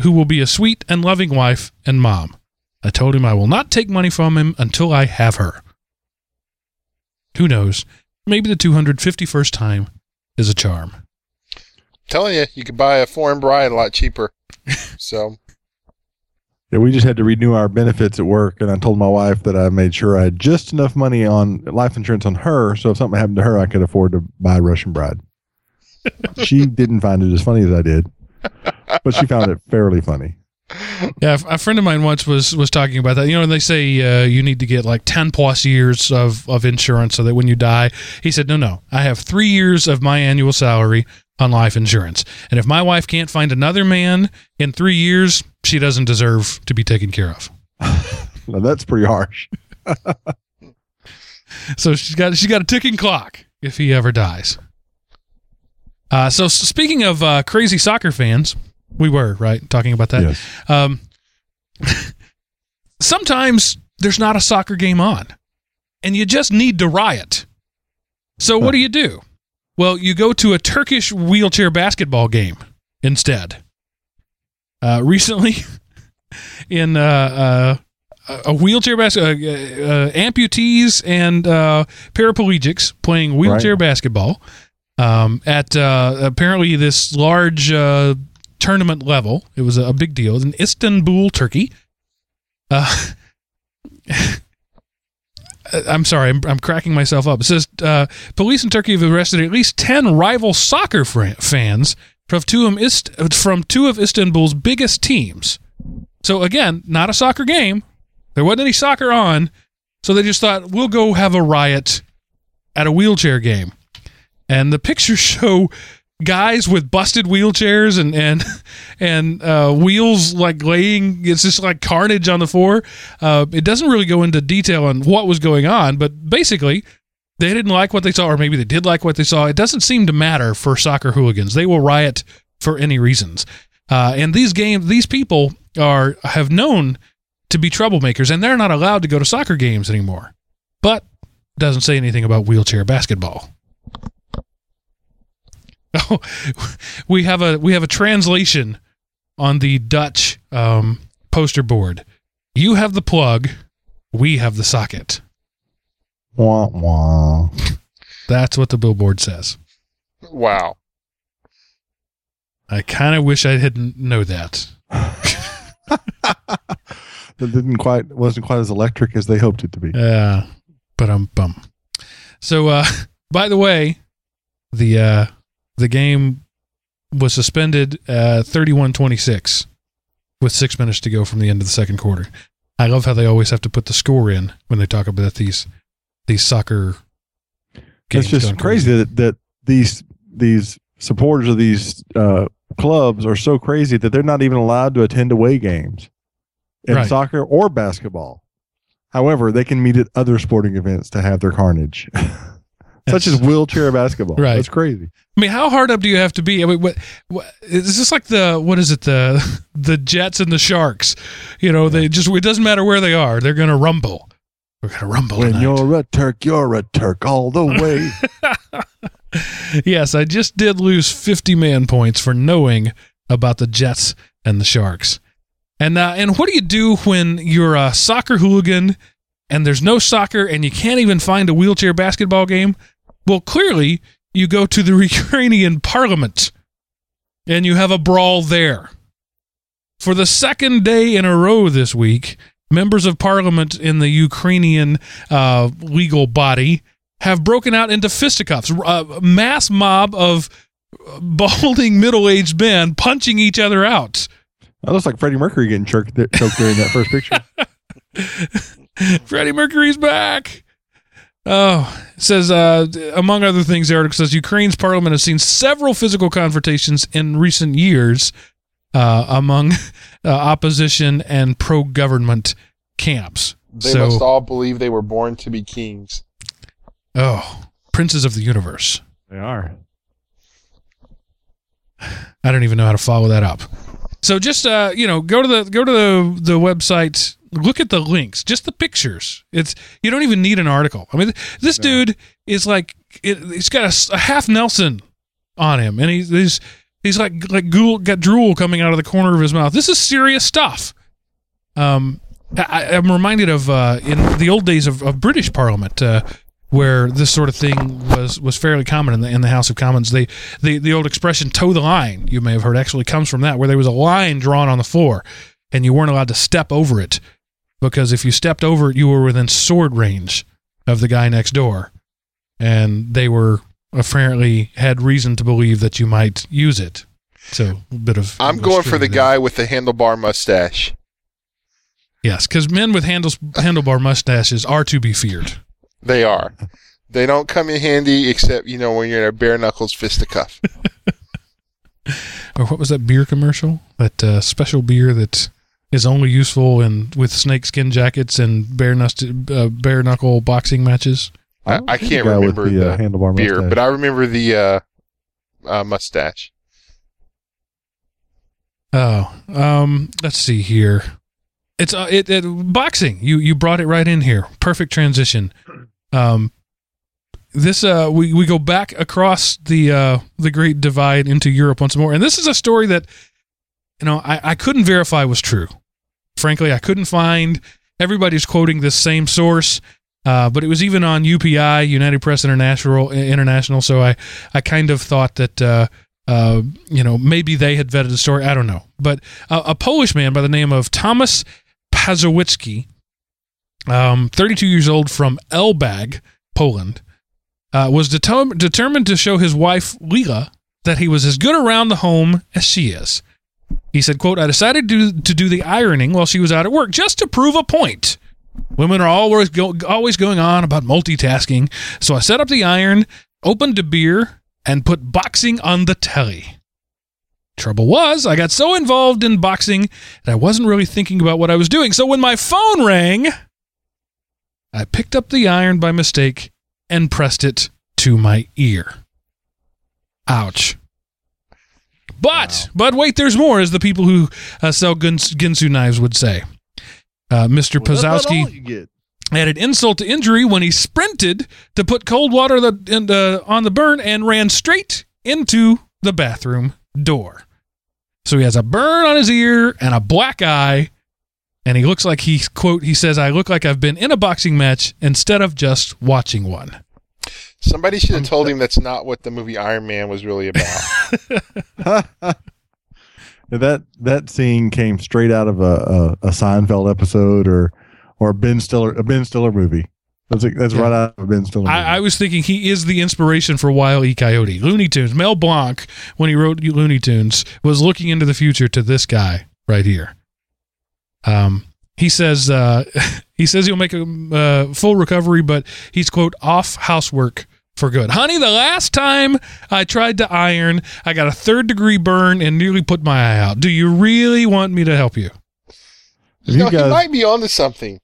who will be a sweet and loving wife and mom. I told him I will not take money from him until I have her. Who knows? Maybe the 251st time is a charm. telling you, you could buy a foreign bride a lot cheaper. [LAUGHS] so Yeah, we just had to renew our benefits at work, and I told my wife that I made sure I had just enough money on life insurance on her, so if something happened to her, I could afford to buy a Russian bride. [LAUGHS] she didn't find it as funny as I did, but she found it fairly funny. Yeah, a friend of mine once was was talking about that. You know, they say uh, you need to get like ten plus years of of insurance so that when you die, he said, no, no, I have three years of my annual salary on life insurance, and if my wife can't find another man in three years, she doesn't deserve to be taken care of. [LAUGHS] Now that's pretty harsh. [LAUGHS] So she's got she's got a ticking clock if he ever dies. Uh, so speaking of uh, crazy soccer fans, we were right talking about that. Yes. Um, [LAUGHS] sometimes there's not a soccer game on, and you just need to riot. So what do you do? Well, you go to a Turkish wheelchair basketball game instead. Uh, recently, [LAUGHS] in uh, uh, a wheelchair basketball, uh, uh, amputees and uh, paraplegics playing wheelchair basketball um, at uh, apparently this large uh, tournament level. It was a, big deal in Istanbul, Turkey. Uh, [LAUGHS] I'm sorry, I'm, I'm cracking myself up. It says uh, police in Turkey have arrested at least 10 rival soccer fans from two, of Ist- from two of Istanbul's biggest teams. So, again, not a soccer game. There wasn't any soccer on. So they just thought, we'll go have a riot at a wheelchair game. And the pictures [LAUGHS] show guys with busted wheelchairs and and [LAUGHS] and uh, wheels like laying. It's just like carnage on the floor. Uh, it doesn't really go into detail on what was going on, but basically. They didn't like what they saw, or maybe they did like what they saw. It doesn't seem to matter for soccer hooligans. They will riot for any reasons. Uh, and these games, these people are have known to be troublemakers, and they're not allowed to go to soccer games anymore. But doesn't say anything about wheelchair basketball. Oh, [LAUGHS] we have a we have a translation on the Dutch um, poster board. You have the plug, we have the socket. Wah, wah. That's what the billboard says. wow. I kind of wish I didn't know that. [LAUGHS] That didn't quite wasn't quite as electric as they hoped it to be. Yeah, but I'm bum. So, uh, [LAUGHS] by the way, the uh, the game was suspended uh, 31-26 with six minutes to go from the end of the second quarter. I love how they always have to put the score in when they talk about these these soccer. games It's just crazy that, that these these supporters of these uh, clubs are so crazy that they're not even allowed to attend away games in Right. soccer or basketball. However, they can meet at other sporting events to have their carnage, [LAUGHS] such as wheelchair basketball. Right. That's crazy. I mean, how hard up do you have to be? I mean, what, what is this like the what is it the [LAUGHS] the Jets and the Sharks? You know, they just it doesn't matter where they are, they're gonna rumble. We're gonna rumble. When tonight. you're a Turk, you're a Turk all the way. [LAUGHS] yes, I just did lose 50 man points for knowing about the Jets and the Sharks. And uh, and what do you do when you're a soccer hooligan and there's no soccer and you can't even find a wheelchair basketball game? Well, clearly you go to the [LAUGHS] Ukrainian parliament and you have a brawl there. For the second day in a row this week, members of parliament in the Ukrainian uh, legal body have broken out into fisticuffs. A mass mob of balding middle-aged men punching each other out. That looks like Freddie Mercury getting choked, choked there that first picture. [LAUGHS] Freddie Mercury's back. Oh, it says uh, among other things, the article says Ukraine's parliament has seen several physical confrontations in recent years uh, among [LAUGHS] uh, opposition and pro-government camps. They so, must all believe they were born to be kings. oh, princes of the universe. They are. I don't even know how to follow that up. So just uh, you know, go to the go to the the website, look at the links, just the pictures. It's you don't even need an article. I mean, this No. dude is like it, he's got a half Nelson on him, and he's he's he's like like ghoul, got drool coming out of the corner of his mouth. This is serious stuff. Um, I, I'm reminded of uh, in the old days of, of British Parliament. Uh, where this sort of thing was was fairly common in the in the House of Commons. They the the old expression "toe the line" you may have heard actually comes from that, where there was a line drawn on the floor, and you weren't allowed to step over it because if you stepped over it, you were within sword range of the guy next door, and they were apparently had reason to believe that you might use it. So a bit of I'm going for the guy with the handlebar mustache. Yes, because men with handles handlebar mustaches are to be feared. They are. They don't come in handy except, you know, when you're in a bare knuckles fisticuff. [LAUGHS] or what was that beer commercial? That uh, special beer that is only useful in with snakeskin jackets and bare nust- uh, bare knuckle boxing matches. I, don't I can't the remember the, the, uh, handlebar beer, mustache. but I remember the uh, uh, mustache. Oh, um, let's see here. It's uh, it, it boxing. You you brought it right in here. Perfect transition. Um, this uh, we we go back across the uh the Great Divide into Europe once more, and this is a story that you know I I couldn't verify was true. Frankly, I couldn't find. Everybody's quoting this same source. Uh, but it was even on UPI, United Press International. International. So I, I kind of thought that uh, uh, you know, maybe they had vetted the story. I don't know. But a Polish man by the name of Thomas Pazowiecki, um, 32 years old from Elbag, Poland, uh, was determ- determined to show his wife, Lila, that he was as good around the home as she is. He said, quote, I decided to, to do the ironing while she was out at work just to prove a point. Women are always, go- always going on about multitasking. So I set up the iron, opened a beer, and put boxing on the telly. Trouble was, I got so involved in boxing that I wasn't really thinking about what I was doing. So when my phone rang, I picked up the iron by mistake and pressed it to my ear. Ouch. But, but wait, there's more, as the people who uh, sell Ginsu knives would say. Uh, Mr. Well, that's Pozowski all you get. added insult to injury when he sprinted to put cold water the, in the, on the burn and ran straight into the bathroom door. So he has a burn on his ear and a black eye, and he looks like he quote he says, "I look like I've been in a boxing match instead of just watching one." Somebody should have told him that's not what the movie Iron Man was really about. [LAUGHS] that that scene came straight out of a, a, a Seinfeld episode or or a Ben Stiller a Ben Stiller movie. That's that's Yeah. right out of Ben Stiller. I, I was thinking he is the inspiration for Wile E. Coyote. Looney Tunes. Mel Blanc, when he wrote Looney Tunes, was looking into the future to this guy right here. Um, he says uh, [LAUGHS] he says he'll make a uh, full recovery, but he's quote off housework for good. Honey, the last time I tried to iron, I got a third degree burn and nearly put my eye out. Do you really want me to help you? If You you know, he might be onto something.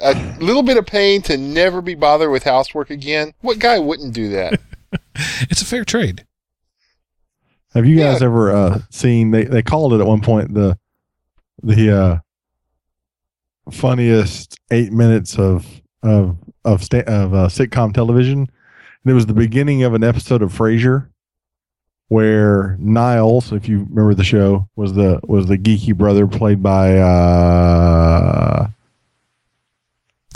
A little bit of pain to never be bothered with housework again. What guy wouldn't do that? [LAUGHS] [LAUGHS] It's a fair trade. Have you guys Yeah. ever uh, seen? They they called it at one point the the uh, funniest eight minutes of of of sta- of uh, sitcom television. And it was the beginning of an episode of Frasier, where Niles, if you remember the show, was the was the geeky brother played by uh,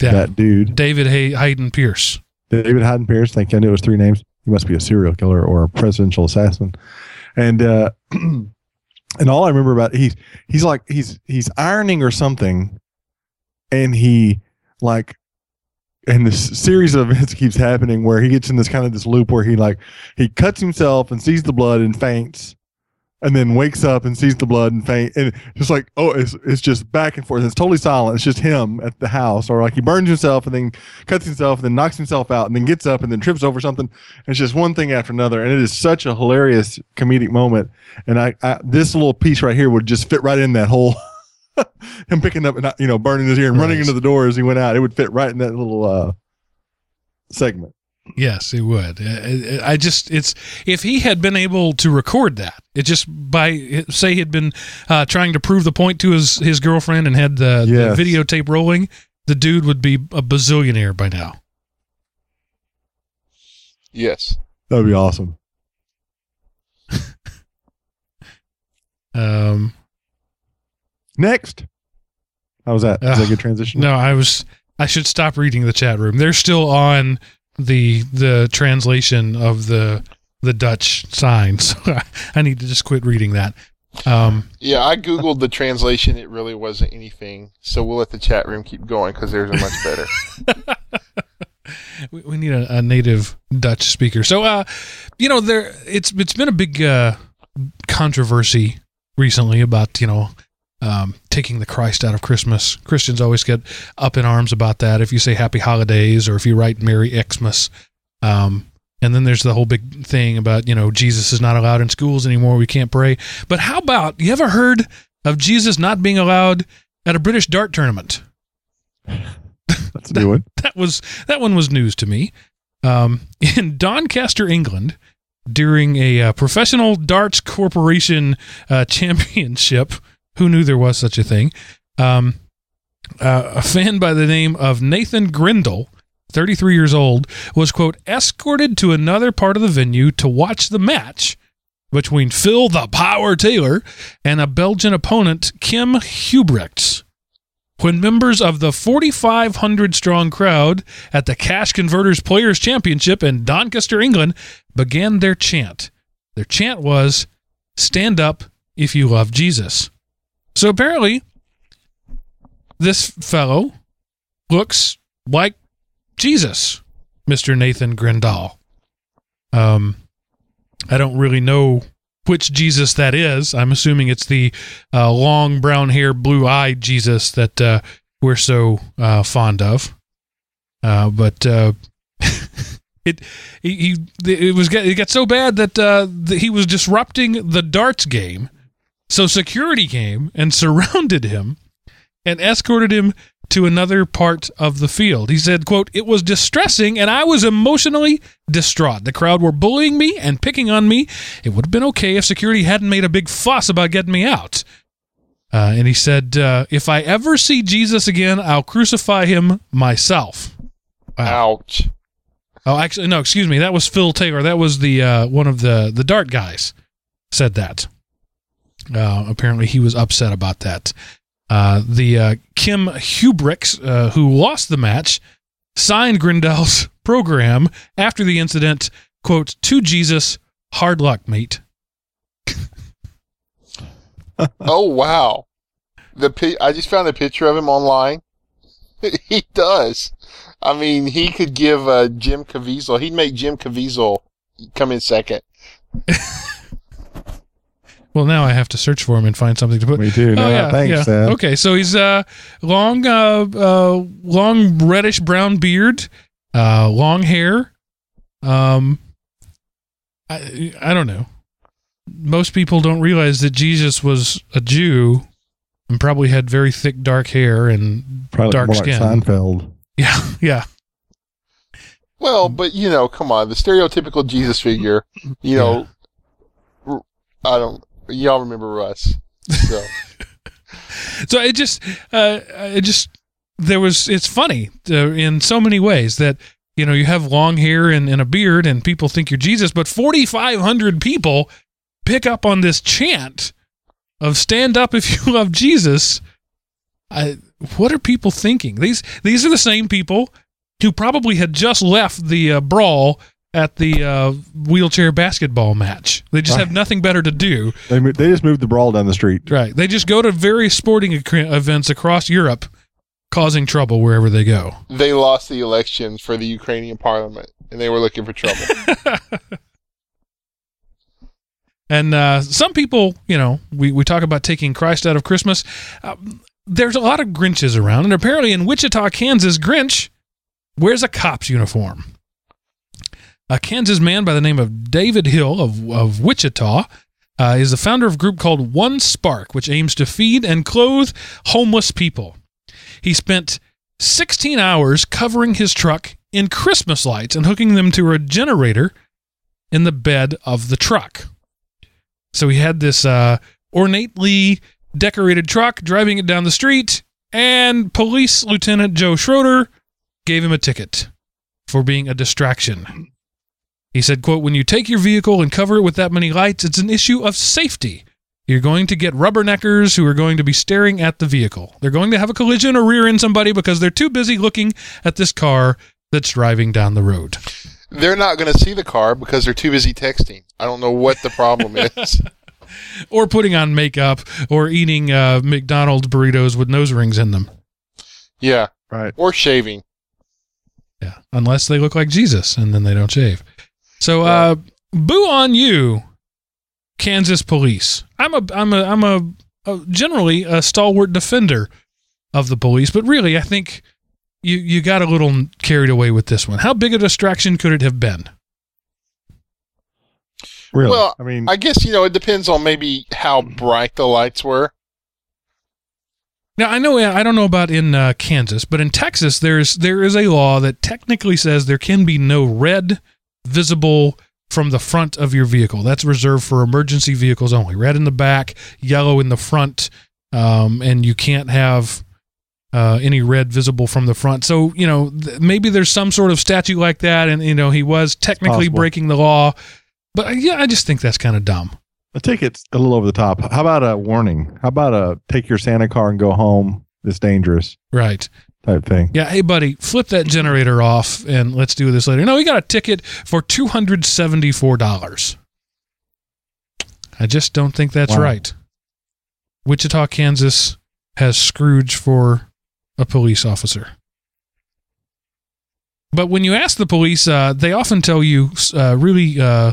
Yeah. that dude David Hay- Hayden Pierce. David Hayden Pierce. Thank you. I knew it was three names. He must be a serial killer or a presidential assassin. And uh, [CLEARS THROAT] and all I remember about he's he's like he's he's ironing or something, and he like and this series of events keeps happening where he gets in this kind of this loop where he like he cuts himself and sees the blood and faints and then wakes up and sees the blood and faint and just like oh it's it's just back and forth. It's totally silent. It's just him at the house or like he burns himself and then cuts himself and then knocks himself out and then gets up and then trips over something. It's just one thing after another and it is such a hilarious comedic moment. And i, I this little piece right here would just fit right in that whole [LAUGHS] [LAUGHS] him picking up and not, you know burning his ear and running into the door as he went out it would fit right in that little uh segment Yes, it would. Uh, I just it's if he had been able to record that, it just by say he'd been uh, trying to prove the point to his his girlfriend and had the, Yes. the videotape rolling, the dude would be a bazillionaire by now. Yes. that would be awesome [LAUGHS] Um, next how was that? that is that a good transition no, I was I should stop reading the chat room. They're still on the the translation of the the Dutch sign, [LAUGHS] so I need to just quit reading that. Um, Yeah, I googled the translation. It really wasn't anything. So we'll let the chat room keep going because theirs are much better. [LAUGHS] we, we need a, a native Dutch speaker. So, uh, you know, there it's it's been a big uh, controversy recently about you know um, taking the Christ out of Christmas. Christians always get up in arms about that. If you say Happy Holidays or if you write Merry Xmas, um, and then there's the whole big thing about you know Jesus is not allowed in schools anymore. We can't pray. But how about you ever heard of Jesus not being allowed at a British dart tournament? that's a new one [LAUGHS] that was that one was news to me. Um, [LAUGHS] in Doncaster, England, during a uh, professional darts corporation uh, [LAUGHS] championship, who knew there was such a thing? Um, uh, a fan by the name of Nathan Grindle, 33 years old, was quote escorted to another part of the venue to watch the match between Phil the Power Taylor and a Belgian opponent, Kim Hubrechts when members of the 4,500 strong crowd at the Cash Converters Players Championship in Doncaster, England, began their chant. Their chant was, Stand up if you love Jesus. So apparently, this fellow looks like Jesus, Mr. Nathan Grindal. Um, I don't really know which Jesus that is. I'm assuming it's the uh, long brown hair, blue eyed Jesus that uh, we're so uh, fond of. Uh, but uh, [LAUGHS] it he, he it was it got so bad that uh, that he was disrupting the darts game. So security came and [LAUGHS] surrounded him and escorted him to another part of the field. He said, quote, it was distressing and I was emotionally distraught. The crowd were bullying me and picking on me. It would have been okay if security hadn't made a big fuss about getting me out. Uh, and he said, uh, if I ever see Jesus again, I'll crucify him myself. Wow. Ouch. Oh, actually, no, excuse me. That was Phil Taylor. That was the uh, one of the the dart guys said that. Uh, apparently, he was upset about that. Uh, the uh, Kim Hubrechts, uh, who lost the match, signed Grindel's [LAUGHS] program after the incident. "Quote to Jesus, hard luck, mate." [LAUGHS] Oh wow. The pi- I just found a picture of him online. [LAUGHS] he does. I mean, he could give uh, Jim Caviezel. He'd make Jim Caviezel come in second. Well, now I have to search for him and find something to put. Me too. No, oh yeah, thanks, yeah. Sam. Okay, so he's uh long, uh, uh, long reddish brown beard, uh, long hair. Um, I I don't know. Most people don't realize that Jesus was a Jew and probably had very thick dark hair and Probably dark more skin. like Seinfeld. yeah, [LAUGHS] yeah. Well, but you know, come on, the stereotypical Jesus figure. You know, r- I don't. Y'all remember Russ? So [LAUGHS] So it just, uh, it just, there was, it's funny uh, in so many ways that, you know, you have long hair and, and a beard and people think you're Jesus, but 4,500 people pick up on this chant of stand up if [LAUGHS] you love Jesus. I, what are people thinking? These, these are the same people who probably had just left the uh, brawl at the uh, wheelchair basketball match. They just have nothing better to do. They mo- they just moved the brawl down the street. Right. They just go to various sporting ac- events across Europe, causing trouble wherever they go. they lost the elections for the Ukrainian parliament, and they were looking for trouble. [LAUGHS] And uh, some people, you know, we, we talk about taking Christ out of Christmas. Um, there's a lot of Grinches around, and apparently in Wichita, Kansas, Grinch wears a cop's uniform. A Kansas man by the name of David Hill of, of Wichita uh, is the founder of a group called One Spark, which aims to feed and clothe homeless people. He spent 16 hours covering his truck in Christmas lights and hooking them to a generator in the bed of the truck. So he had this uh, ornately decorated truck driving it down the street, and Police Lieutenant Joe Schroeder gave him a ticket for being a distraction. He said, quote, when you take your vehicle and cover it with that many lights, it's an issue of safety. You're going to get rubberneckers who are going to be staring at the vehicle. They're going to have a collision or rear end somebody because they're too busy looking at this car that's driving down the road. they're not going to see the car because they're too busy texting. I don't know what the problem [LAUGHS] is. Or putting on makeup or eating uh, McDonald's burritos with nose rings in them. yeah, Right. or shaving. Yeah, unless they look like Jesus and then they don't shave. So, uh, boo on you, Kansas police. I'm a, I'm a, I'm a, a generally a stalwart defender of the police, but really, I think you you got a little carried away with this one. How big a distraction could it have been? Really? Well, I mean, I guess you know it depends on maybe how bright the lights were. Now I know I don't know about in uh, Kansas, but in Texas there's there is a law that technically says there can be no red visible from the front of your vehicle. That's reserved for emergency vehicles only. Red in the back, yellow in the front, um, and you can't have uh, any red visible from the front. So you know th- maybe there's some sort of statute like that, and you know he was technically Possible. breaking the law. But uh, yeah, I just think that's kind of dumb. a ticket's a little over the top. How about a warning? How about a take your Santa car and go home? It's dangerous Right. Type thing. Yeah, hey buddy, flip that generator off and let's do this later. No, we got a ticket for two hundred seventy-four dollars. I just don't think that's Wow. right. Wichita, Kansas has Scrooge for a police officer. But when you ask the police, uh, they often tell you uh, really uh,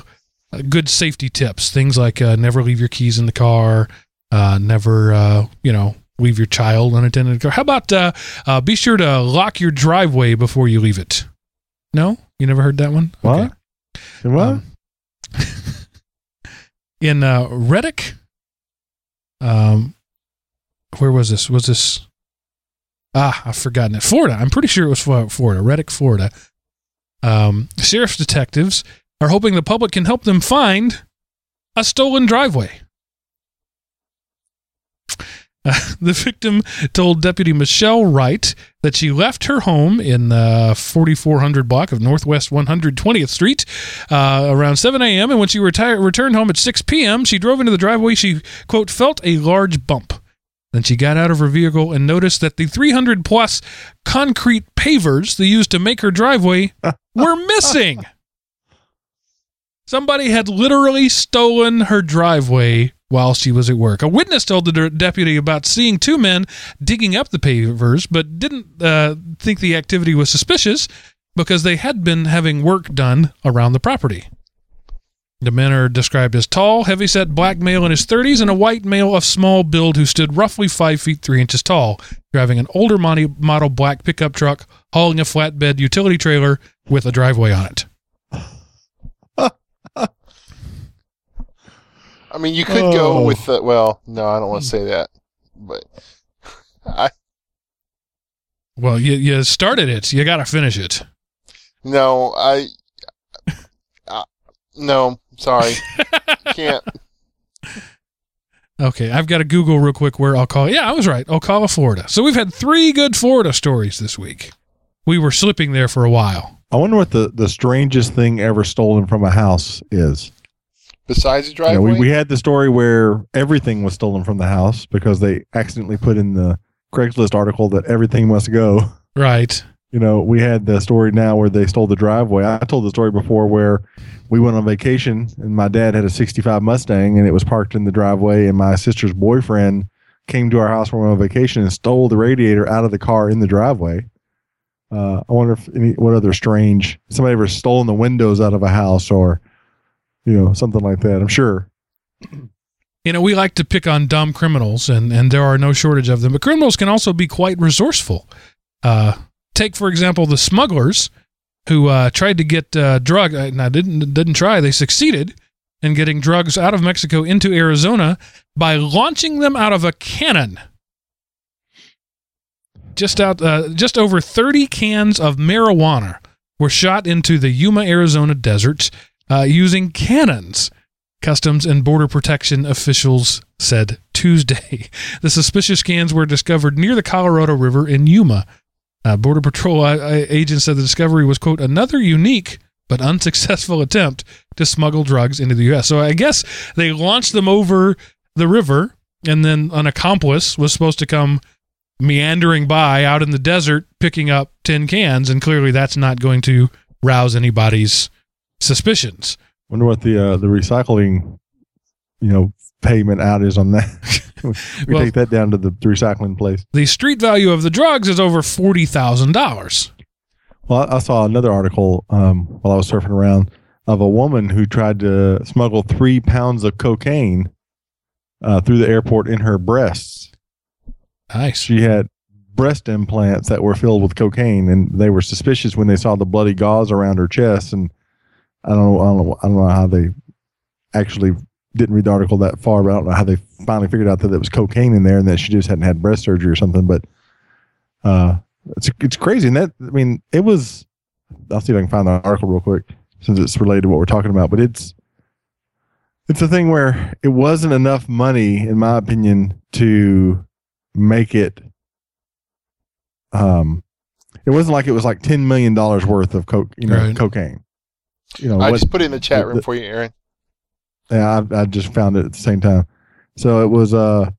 good safety tips. Things like uh, never leave your keys in the car, uh, never, uh, you know, leave your child unattended car. How about uh, uh, be sure to lock your driveway before you leave it? No, you never heard that one. What? And what? Um, [LAUGHS] in uh, Reddick, um, where was this? Was this? Ah, I've forgotten it. Florida. I'm pretty sure it was Florida. Reddick, Florida. Um, sheriff's detectives are hoping the public can help them find a stolen driveway. [LAUGHS] the victim told Deputy Michelle Wright that she left her home in the 4400 block of Northwest 120th Street uh, around 7 a.m. And when she reti- returned home at 6 p.m., she drove into the driveway. She, quote, felt a large bump. Then she got out of her vehicle and noticed that the 300 plus concrete pavers they used to make her driveway [LAUGHS] were missing. Somebody had literally stolen her driveway while she was at work. A witness told the deputy about seeing two men digging up the pavers, but didn't uh, think the activity was suspicious because they had been having work done around the property. The men are described as tall, heavyset black male in his 30s and a white male of small build who stood roughly 5 feet 3 inches tall, driving an older model black pickup truck, hauling a flatbed utility trailer with a driveway on it. I mean, you could go Oh. with the. Well, no, I don't want to say that, but [LAUGHS] I Well, you, you started it. You got to finish it. no, I, I no, sorry, [LAUGHS] can't. Okay, I've got to Google real quick where Ocala. Yeah, I was right. Ocala, Florida. So we've had three good Florida stories this week. We were slipping there for a while. I wonder what the, the strangest thing ever stolen from a house is. Besides the You know, driveway, we, we had the story where everything was stolen from the house because they accidentally put in the Craigslist article that everything must go. Right. You know, we had the story now where they stole the driveway. I told the story before where we went on vacation and my dad had a 65 Mustang and it was parked in the driveway and my sister's boyfriend came to our house when we were on vacation and stole the radiator out of the car in the driveway. Uh, I wonder if any, what other strange somebody ever stolen the windows out of a house or you know something like that. I'm sure. You know, we like to pick on dumb criminals, and, and there are no shortage of them. But criminals can also be quite resourceful. Uh, take, for example, the smugglers who uh, tried to get uh, drug. Uh, now, didn't didn't try. They succeeded in getting drugs out of Mexico into Arizona by launching them out of a cannon. Just out, uh, just over thirty cans of marijuana were shot into the Yuma, Arizona desert uh, using cannons. Customs and Border Protection officials said Tuesday. [LAUGHS] The suspicious cans were discovered near the Colorado River in Yuma. Uh, Border Patrol uh, uh, agents said the discovery was, quote, another unique but unsuccessful attempt to smuggle drugs into the U.S. So I guess they launched them over the river, and then an accomplice was supposed to come meandering by out in the desert picking up tin cans, and clearly that's not going to rouse anybody's suspicions. Wonder what the uh, the recycling, you know, payment out is on that. [LAUGHS] we Well- take that down to the recycling place. The street value of the drugs is over forty thousand dollars. Well, I, I saw another article um, while I was surfing around of a woman who tried to smuggle three pounds of cocaine uh, through the airport in her breasts. Nice. She had breast implants that were filled with cocaine, and they were suspicious when they saw the bloody gauze around her chest. And I don't know, I don't know, I don't know how they actually didn't read the article that far, but I don't know how they finally figured out that there was cocaine in there and that she just hadn't had breast surgery or something. But uh, it's it's crazy, and that I mean, it was. I'll see if I can find the article real quick since it's related to what we're talking about. But it's it's a thing where it wasn't enough money, in my opinion, to make it. Um, it wasn't like it was like ten million dollars worth of coke, you know, Right. cocaine. You know, I what- just put it in the chat room the- for you, Aaron. yeah, I, I just found it at the same time. So it was uh,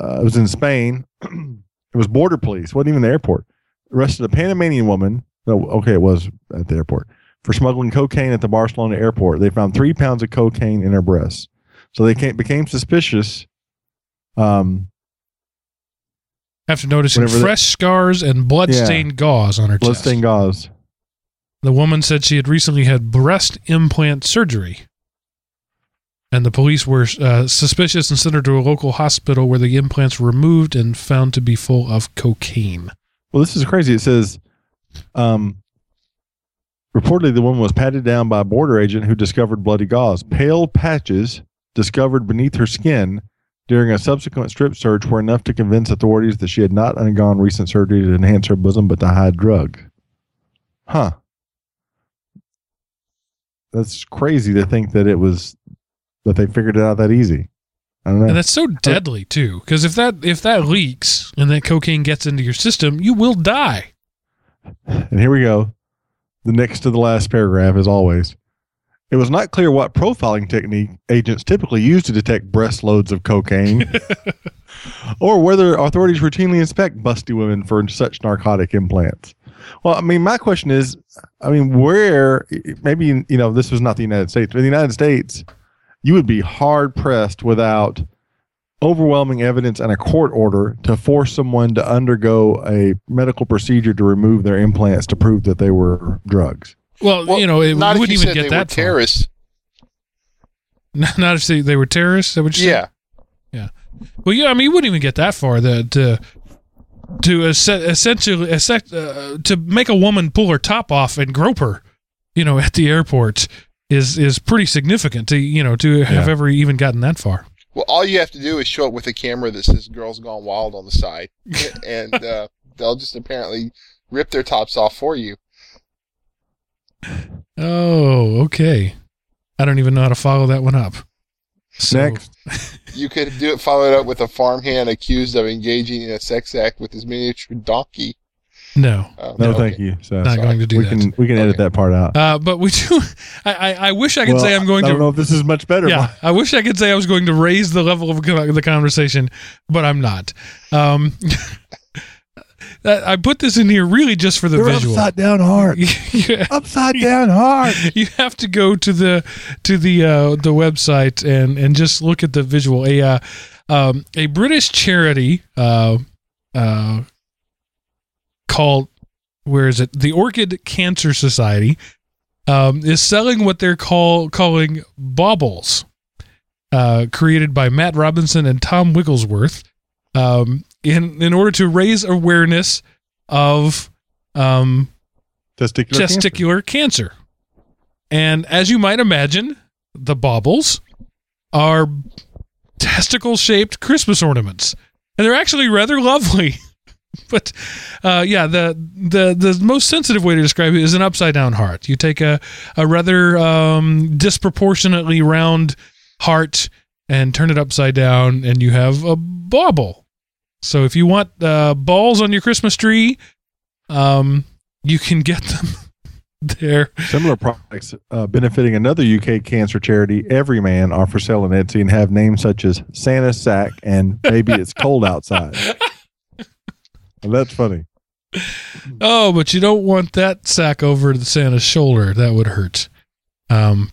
uh it was in Spain. [CLEARS THROAT] it was border police. wasn't even the airport. Arrested a Panamanian woman. No, okay, it was at the airport for smuggling cocaine at the Barcelona airport. They found three pounds of cocaine in her breasts. So they came, became suspicious. Um, After noticing Whenever the- fresh scars and blood-stained gauze on her chest, bloodstained gauze. The woman said she had recently had breast implant surgery, and the police were uh, suspicious and sent her to a local hospital where the implants were removed and found to be full of cocaine. Well, this is crazy. It says, um, reportedly, the woman was patted down by a border agent who discovered bloody gauze. Pale patches discovered beneath her skin during a subsequent strip search were enough to convince authorities that she had not undergone recent surgery to enhance her bosom, but to hide drug. Huh. That's crazy to think that it was that they figured it out that easy. I don't know. And that's so deadly too, because if that if that leaks and that cocaine gets into your system, you will die. And here we go. The next to the last paragraph, as always. It was not clear what profiling technique agents typically use to detect breast loads of cocaine, [LAUGHS] or whether authorities routinely inspect busty women for such narcotic implants. Well, I mean, my question is, I mean, where maybe you know this was not the United States, but in the United States, you would be hard pressed without overwhelming evidence and a court order to force someone to undergo a medical procedure to remove their implants to prove that they were drugs. Well, Well, you know, it not if wouldn't you even said get they that were far. [LAUGHS] terrorists. Not if they, they were terrorists. Is that what you said? Yeah. Yeah. Well, yeah, I mean, you wouldn't even get that far. The, to to essentially uh, to make a woman pull her top off and grope her, you know, [LAUGHS] at the airport is is pretty significant. To you know, to have Yeah. ever even gotten that far. Well, all you have to do is show up with a camera that says "Girls Gone Wild" on the side, [LAUGHS] and uh, they'll just apparently rip their tops off for you. Oh, okay. I don't even know how to follow that one up. So, Next, [LAUGHS] You could do it, follow it up with a farmhand accused of engaging in a sex act with his miniature donkey. no. Uh, no, okay. thank you. So Not going to do we that. can we can edit that part out. Uh, but we do. [LAUGHS] I, I, I wish I could Well, say I'm going I to I don't know if this is much better. yeah, I wish I could say I was going to raise the level of the conversation, but I'm not. Um, that- [LAUGHS] I put this in here really just for the They're visual. upside down hard. [LAUGHS] Yeah. upside down hard. [LAUGHS] you have to go to the to the uh, the website and and just look at the visual. A uh, um, a British charity uh, uh, called where is it? The Orchid Cancer Society um, is selling what they're call calling baubles, uh, created by Matt Robinson and Tom Wigglesworth, um, in in order to raise awareness of um, Testicular. cancer. cancer. And as you might imagine, the baubles are testicle shaped Christmas ornaments. And they're actually rather lovely. [LAUGHS] but uh, yeah, the, the the most sensitive way to describe it is an upside down heart. You take a, a rather um, disproportionately round heart and turn it upside down, and you have a bauble. So if you want uh, balls on your Christmas tree, um, you can get them [LAUGHS] there. Similar products uh, benefiting another UK cancer charity, Everyman, are for sale on Etsy and have names such as Santa's Sack and Maybe It's Cold Outside. [LAUGHS] And that's funny. Oh, but you don't want that sack over the Santa's shoulder. That would hurt. Um,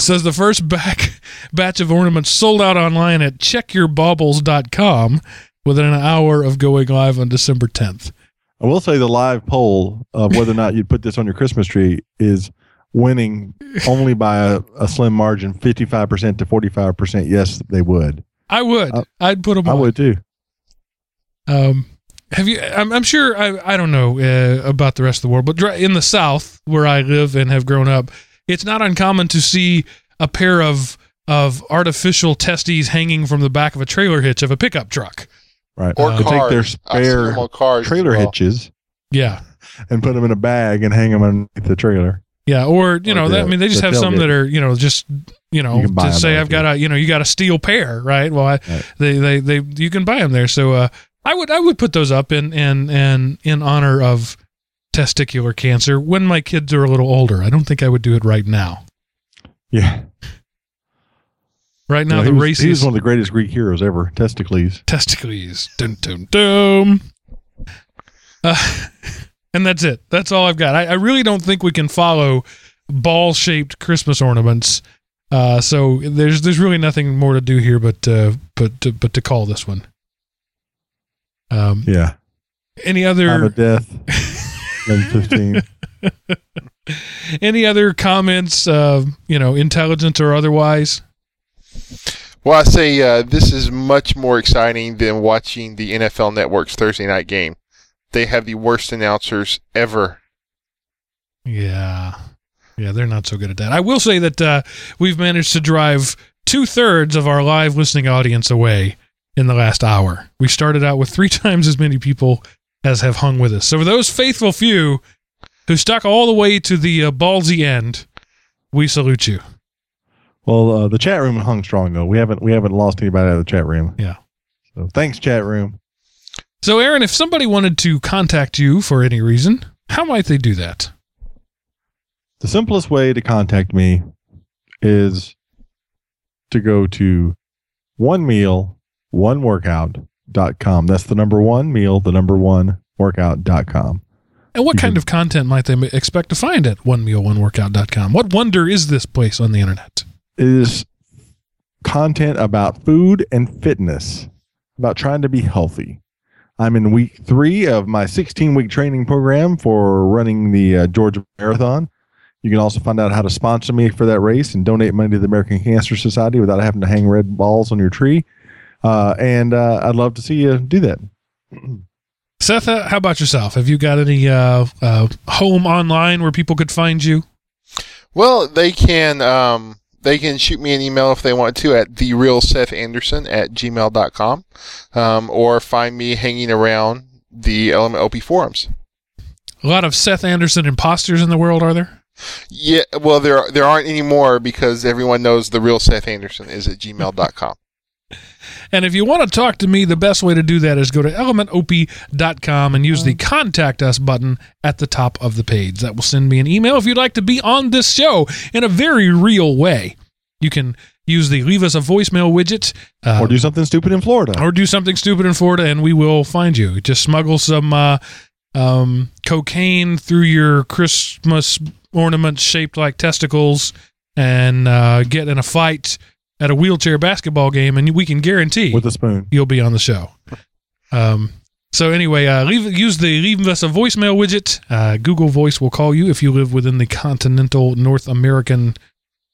says the first back [LAUGHS] batch of ornaments sold out online at checkyourbaubles.com within an hour of going live on December 10th. I will say the live poll of whether or not you'd put this on your Christmas tree is winning only by a, a slim margin 55% to 45%. Yes, they would. I would. Uh, I'd put them I on. would too. Um, have you? I'm, I'm sure. I, I don't know uh, about the rest of the world, but in the South, where I live and have grown up, it's not uncommon to see a pair of of artificial testes hanging from the back of a trailer hitch of a pickup truck. Right. Or They take their spare them cars trailer well. hitches Yeah, and put them in a bag and hang them underneath the trailer. yeah. Or you Or know, the- that, I mean, they just the have some that are you know just you know You to say I've got a you know you got a steel pair, right? Well, I, Right. they they they you can buy them there. So uh, I would I would put those up in in in in honor of testicular cancer when my kids are a little older. I don't think I would do it right now. Yeah. Right now, Yeah, the was, race is one of the greatest Greek heroes ever, Testicles. testicles. Dun dun dum. Uh, [LAUGHS] and that's it. That's all I've got. I, I really don't think we can follow ball-shaped Christmas ornaments. Uh, so there's there's really nothing more to do here, but uh, but to, but to call this one. Um, Yeah. any Time other of death. [LAUGHS] 1115. any other comments? Uh, you know, intelligent or otherwise. Well, I say uh, this is much more exciting than watching the NFL Network's Thursday night game. They have the worst announcers ever. Yeah. Yeah, they're not so good at that. I will say that uh, we've managed to drive two thirds of our live listening audience away in the last hour. We started out with three [LAUGHS] times as many people as have hung with us. So, for those faithful few who stuck all the way to the uh, ballsy end, we salute you. Well, uh, the chat room hung strong though. We haven't we haven't lost anybody out of the chat room. Yeah. So thanks, chat room. So, Aaron, if somebody wanted to contact you for any reason, how might they do that? The simplest way to contact me is to go to one meal, one workout.com. That's the number one meal, the number one workout.com. And what You kind can- of content might they expect to find at onemealoneworkout.com? What wonder is this place on the internet? It is content about food and fitness, about trying to be healthy. I'm in week three of my 16 week training program for running the uh, Georgia Marathon. You can also find out how to sponsor me for that race and donate money to the American Cancer Society without having to hang red balls on your tree. Uh, and uh, I'd love to see you do that. [CLEARS THROAT] Seth, uh, how about yourself? Have you got any uh, uh, home online where people could find you? Well, they can um, they can shoot me an email if they want to at the real Seth Anderson at gmail.com um, or find me hanging around the Element OP forums. A lot of Seth Anderson imposters in the world, are there? Yeah, well, there there aren't any more because everyone knows the real Seth Anderson is at gmail.com. And if you want to talk to me, the best way to do that is go to elementop.com and use the contact us button at the top of the page. That will send me an email if you'd like to be on this show in a very real way. You can use the leave us a voicemail widget uh, or do something stupid in Florida. or do something stupid in Florida and we will find you. Just smuggle some uh, um, cocaine through your Christmas ornaments shaped like testicles and uh, get in a fight at a wheelchair basketball game, and we can guarantee with a spoon. you'll be on the show. Um, so anyway, uh, leave, use the leave us a voicemail widget. Uh, Google Voice will call you if you live within the continental North American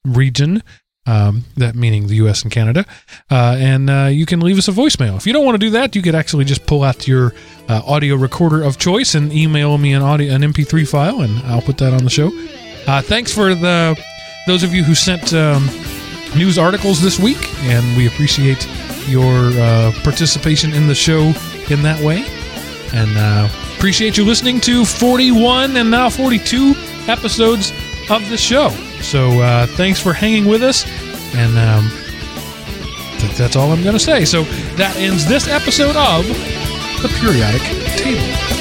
region. Um, that meaning the U.S. and Canada, uh, and uh, you can leave us a voicemail. If you don't want to do that, you could actually just pull out your uh, audio recorder of choice and email me an audio an MP3 file, and I'll put that on the show. Uh, thanks for the those of you who sent um, news articles this week, and we appreciate your uh, participation in the show in that way. And uh, appreciate you listening to 41 and now 42 episodes of the show. So uh, thanks for hanging with us, and um, think that's all I'm going to say. So that ends this episode of the Periodic Table.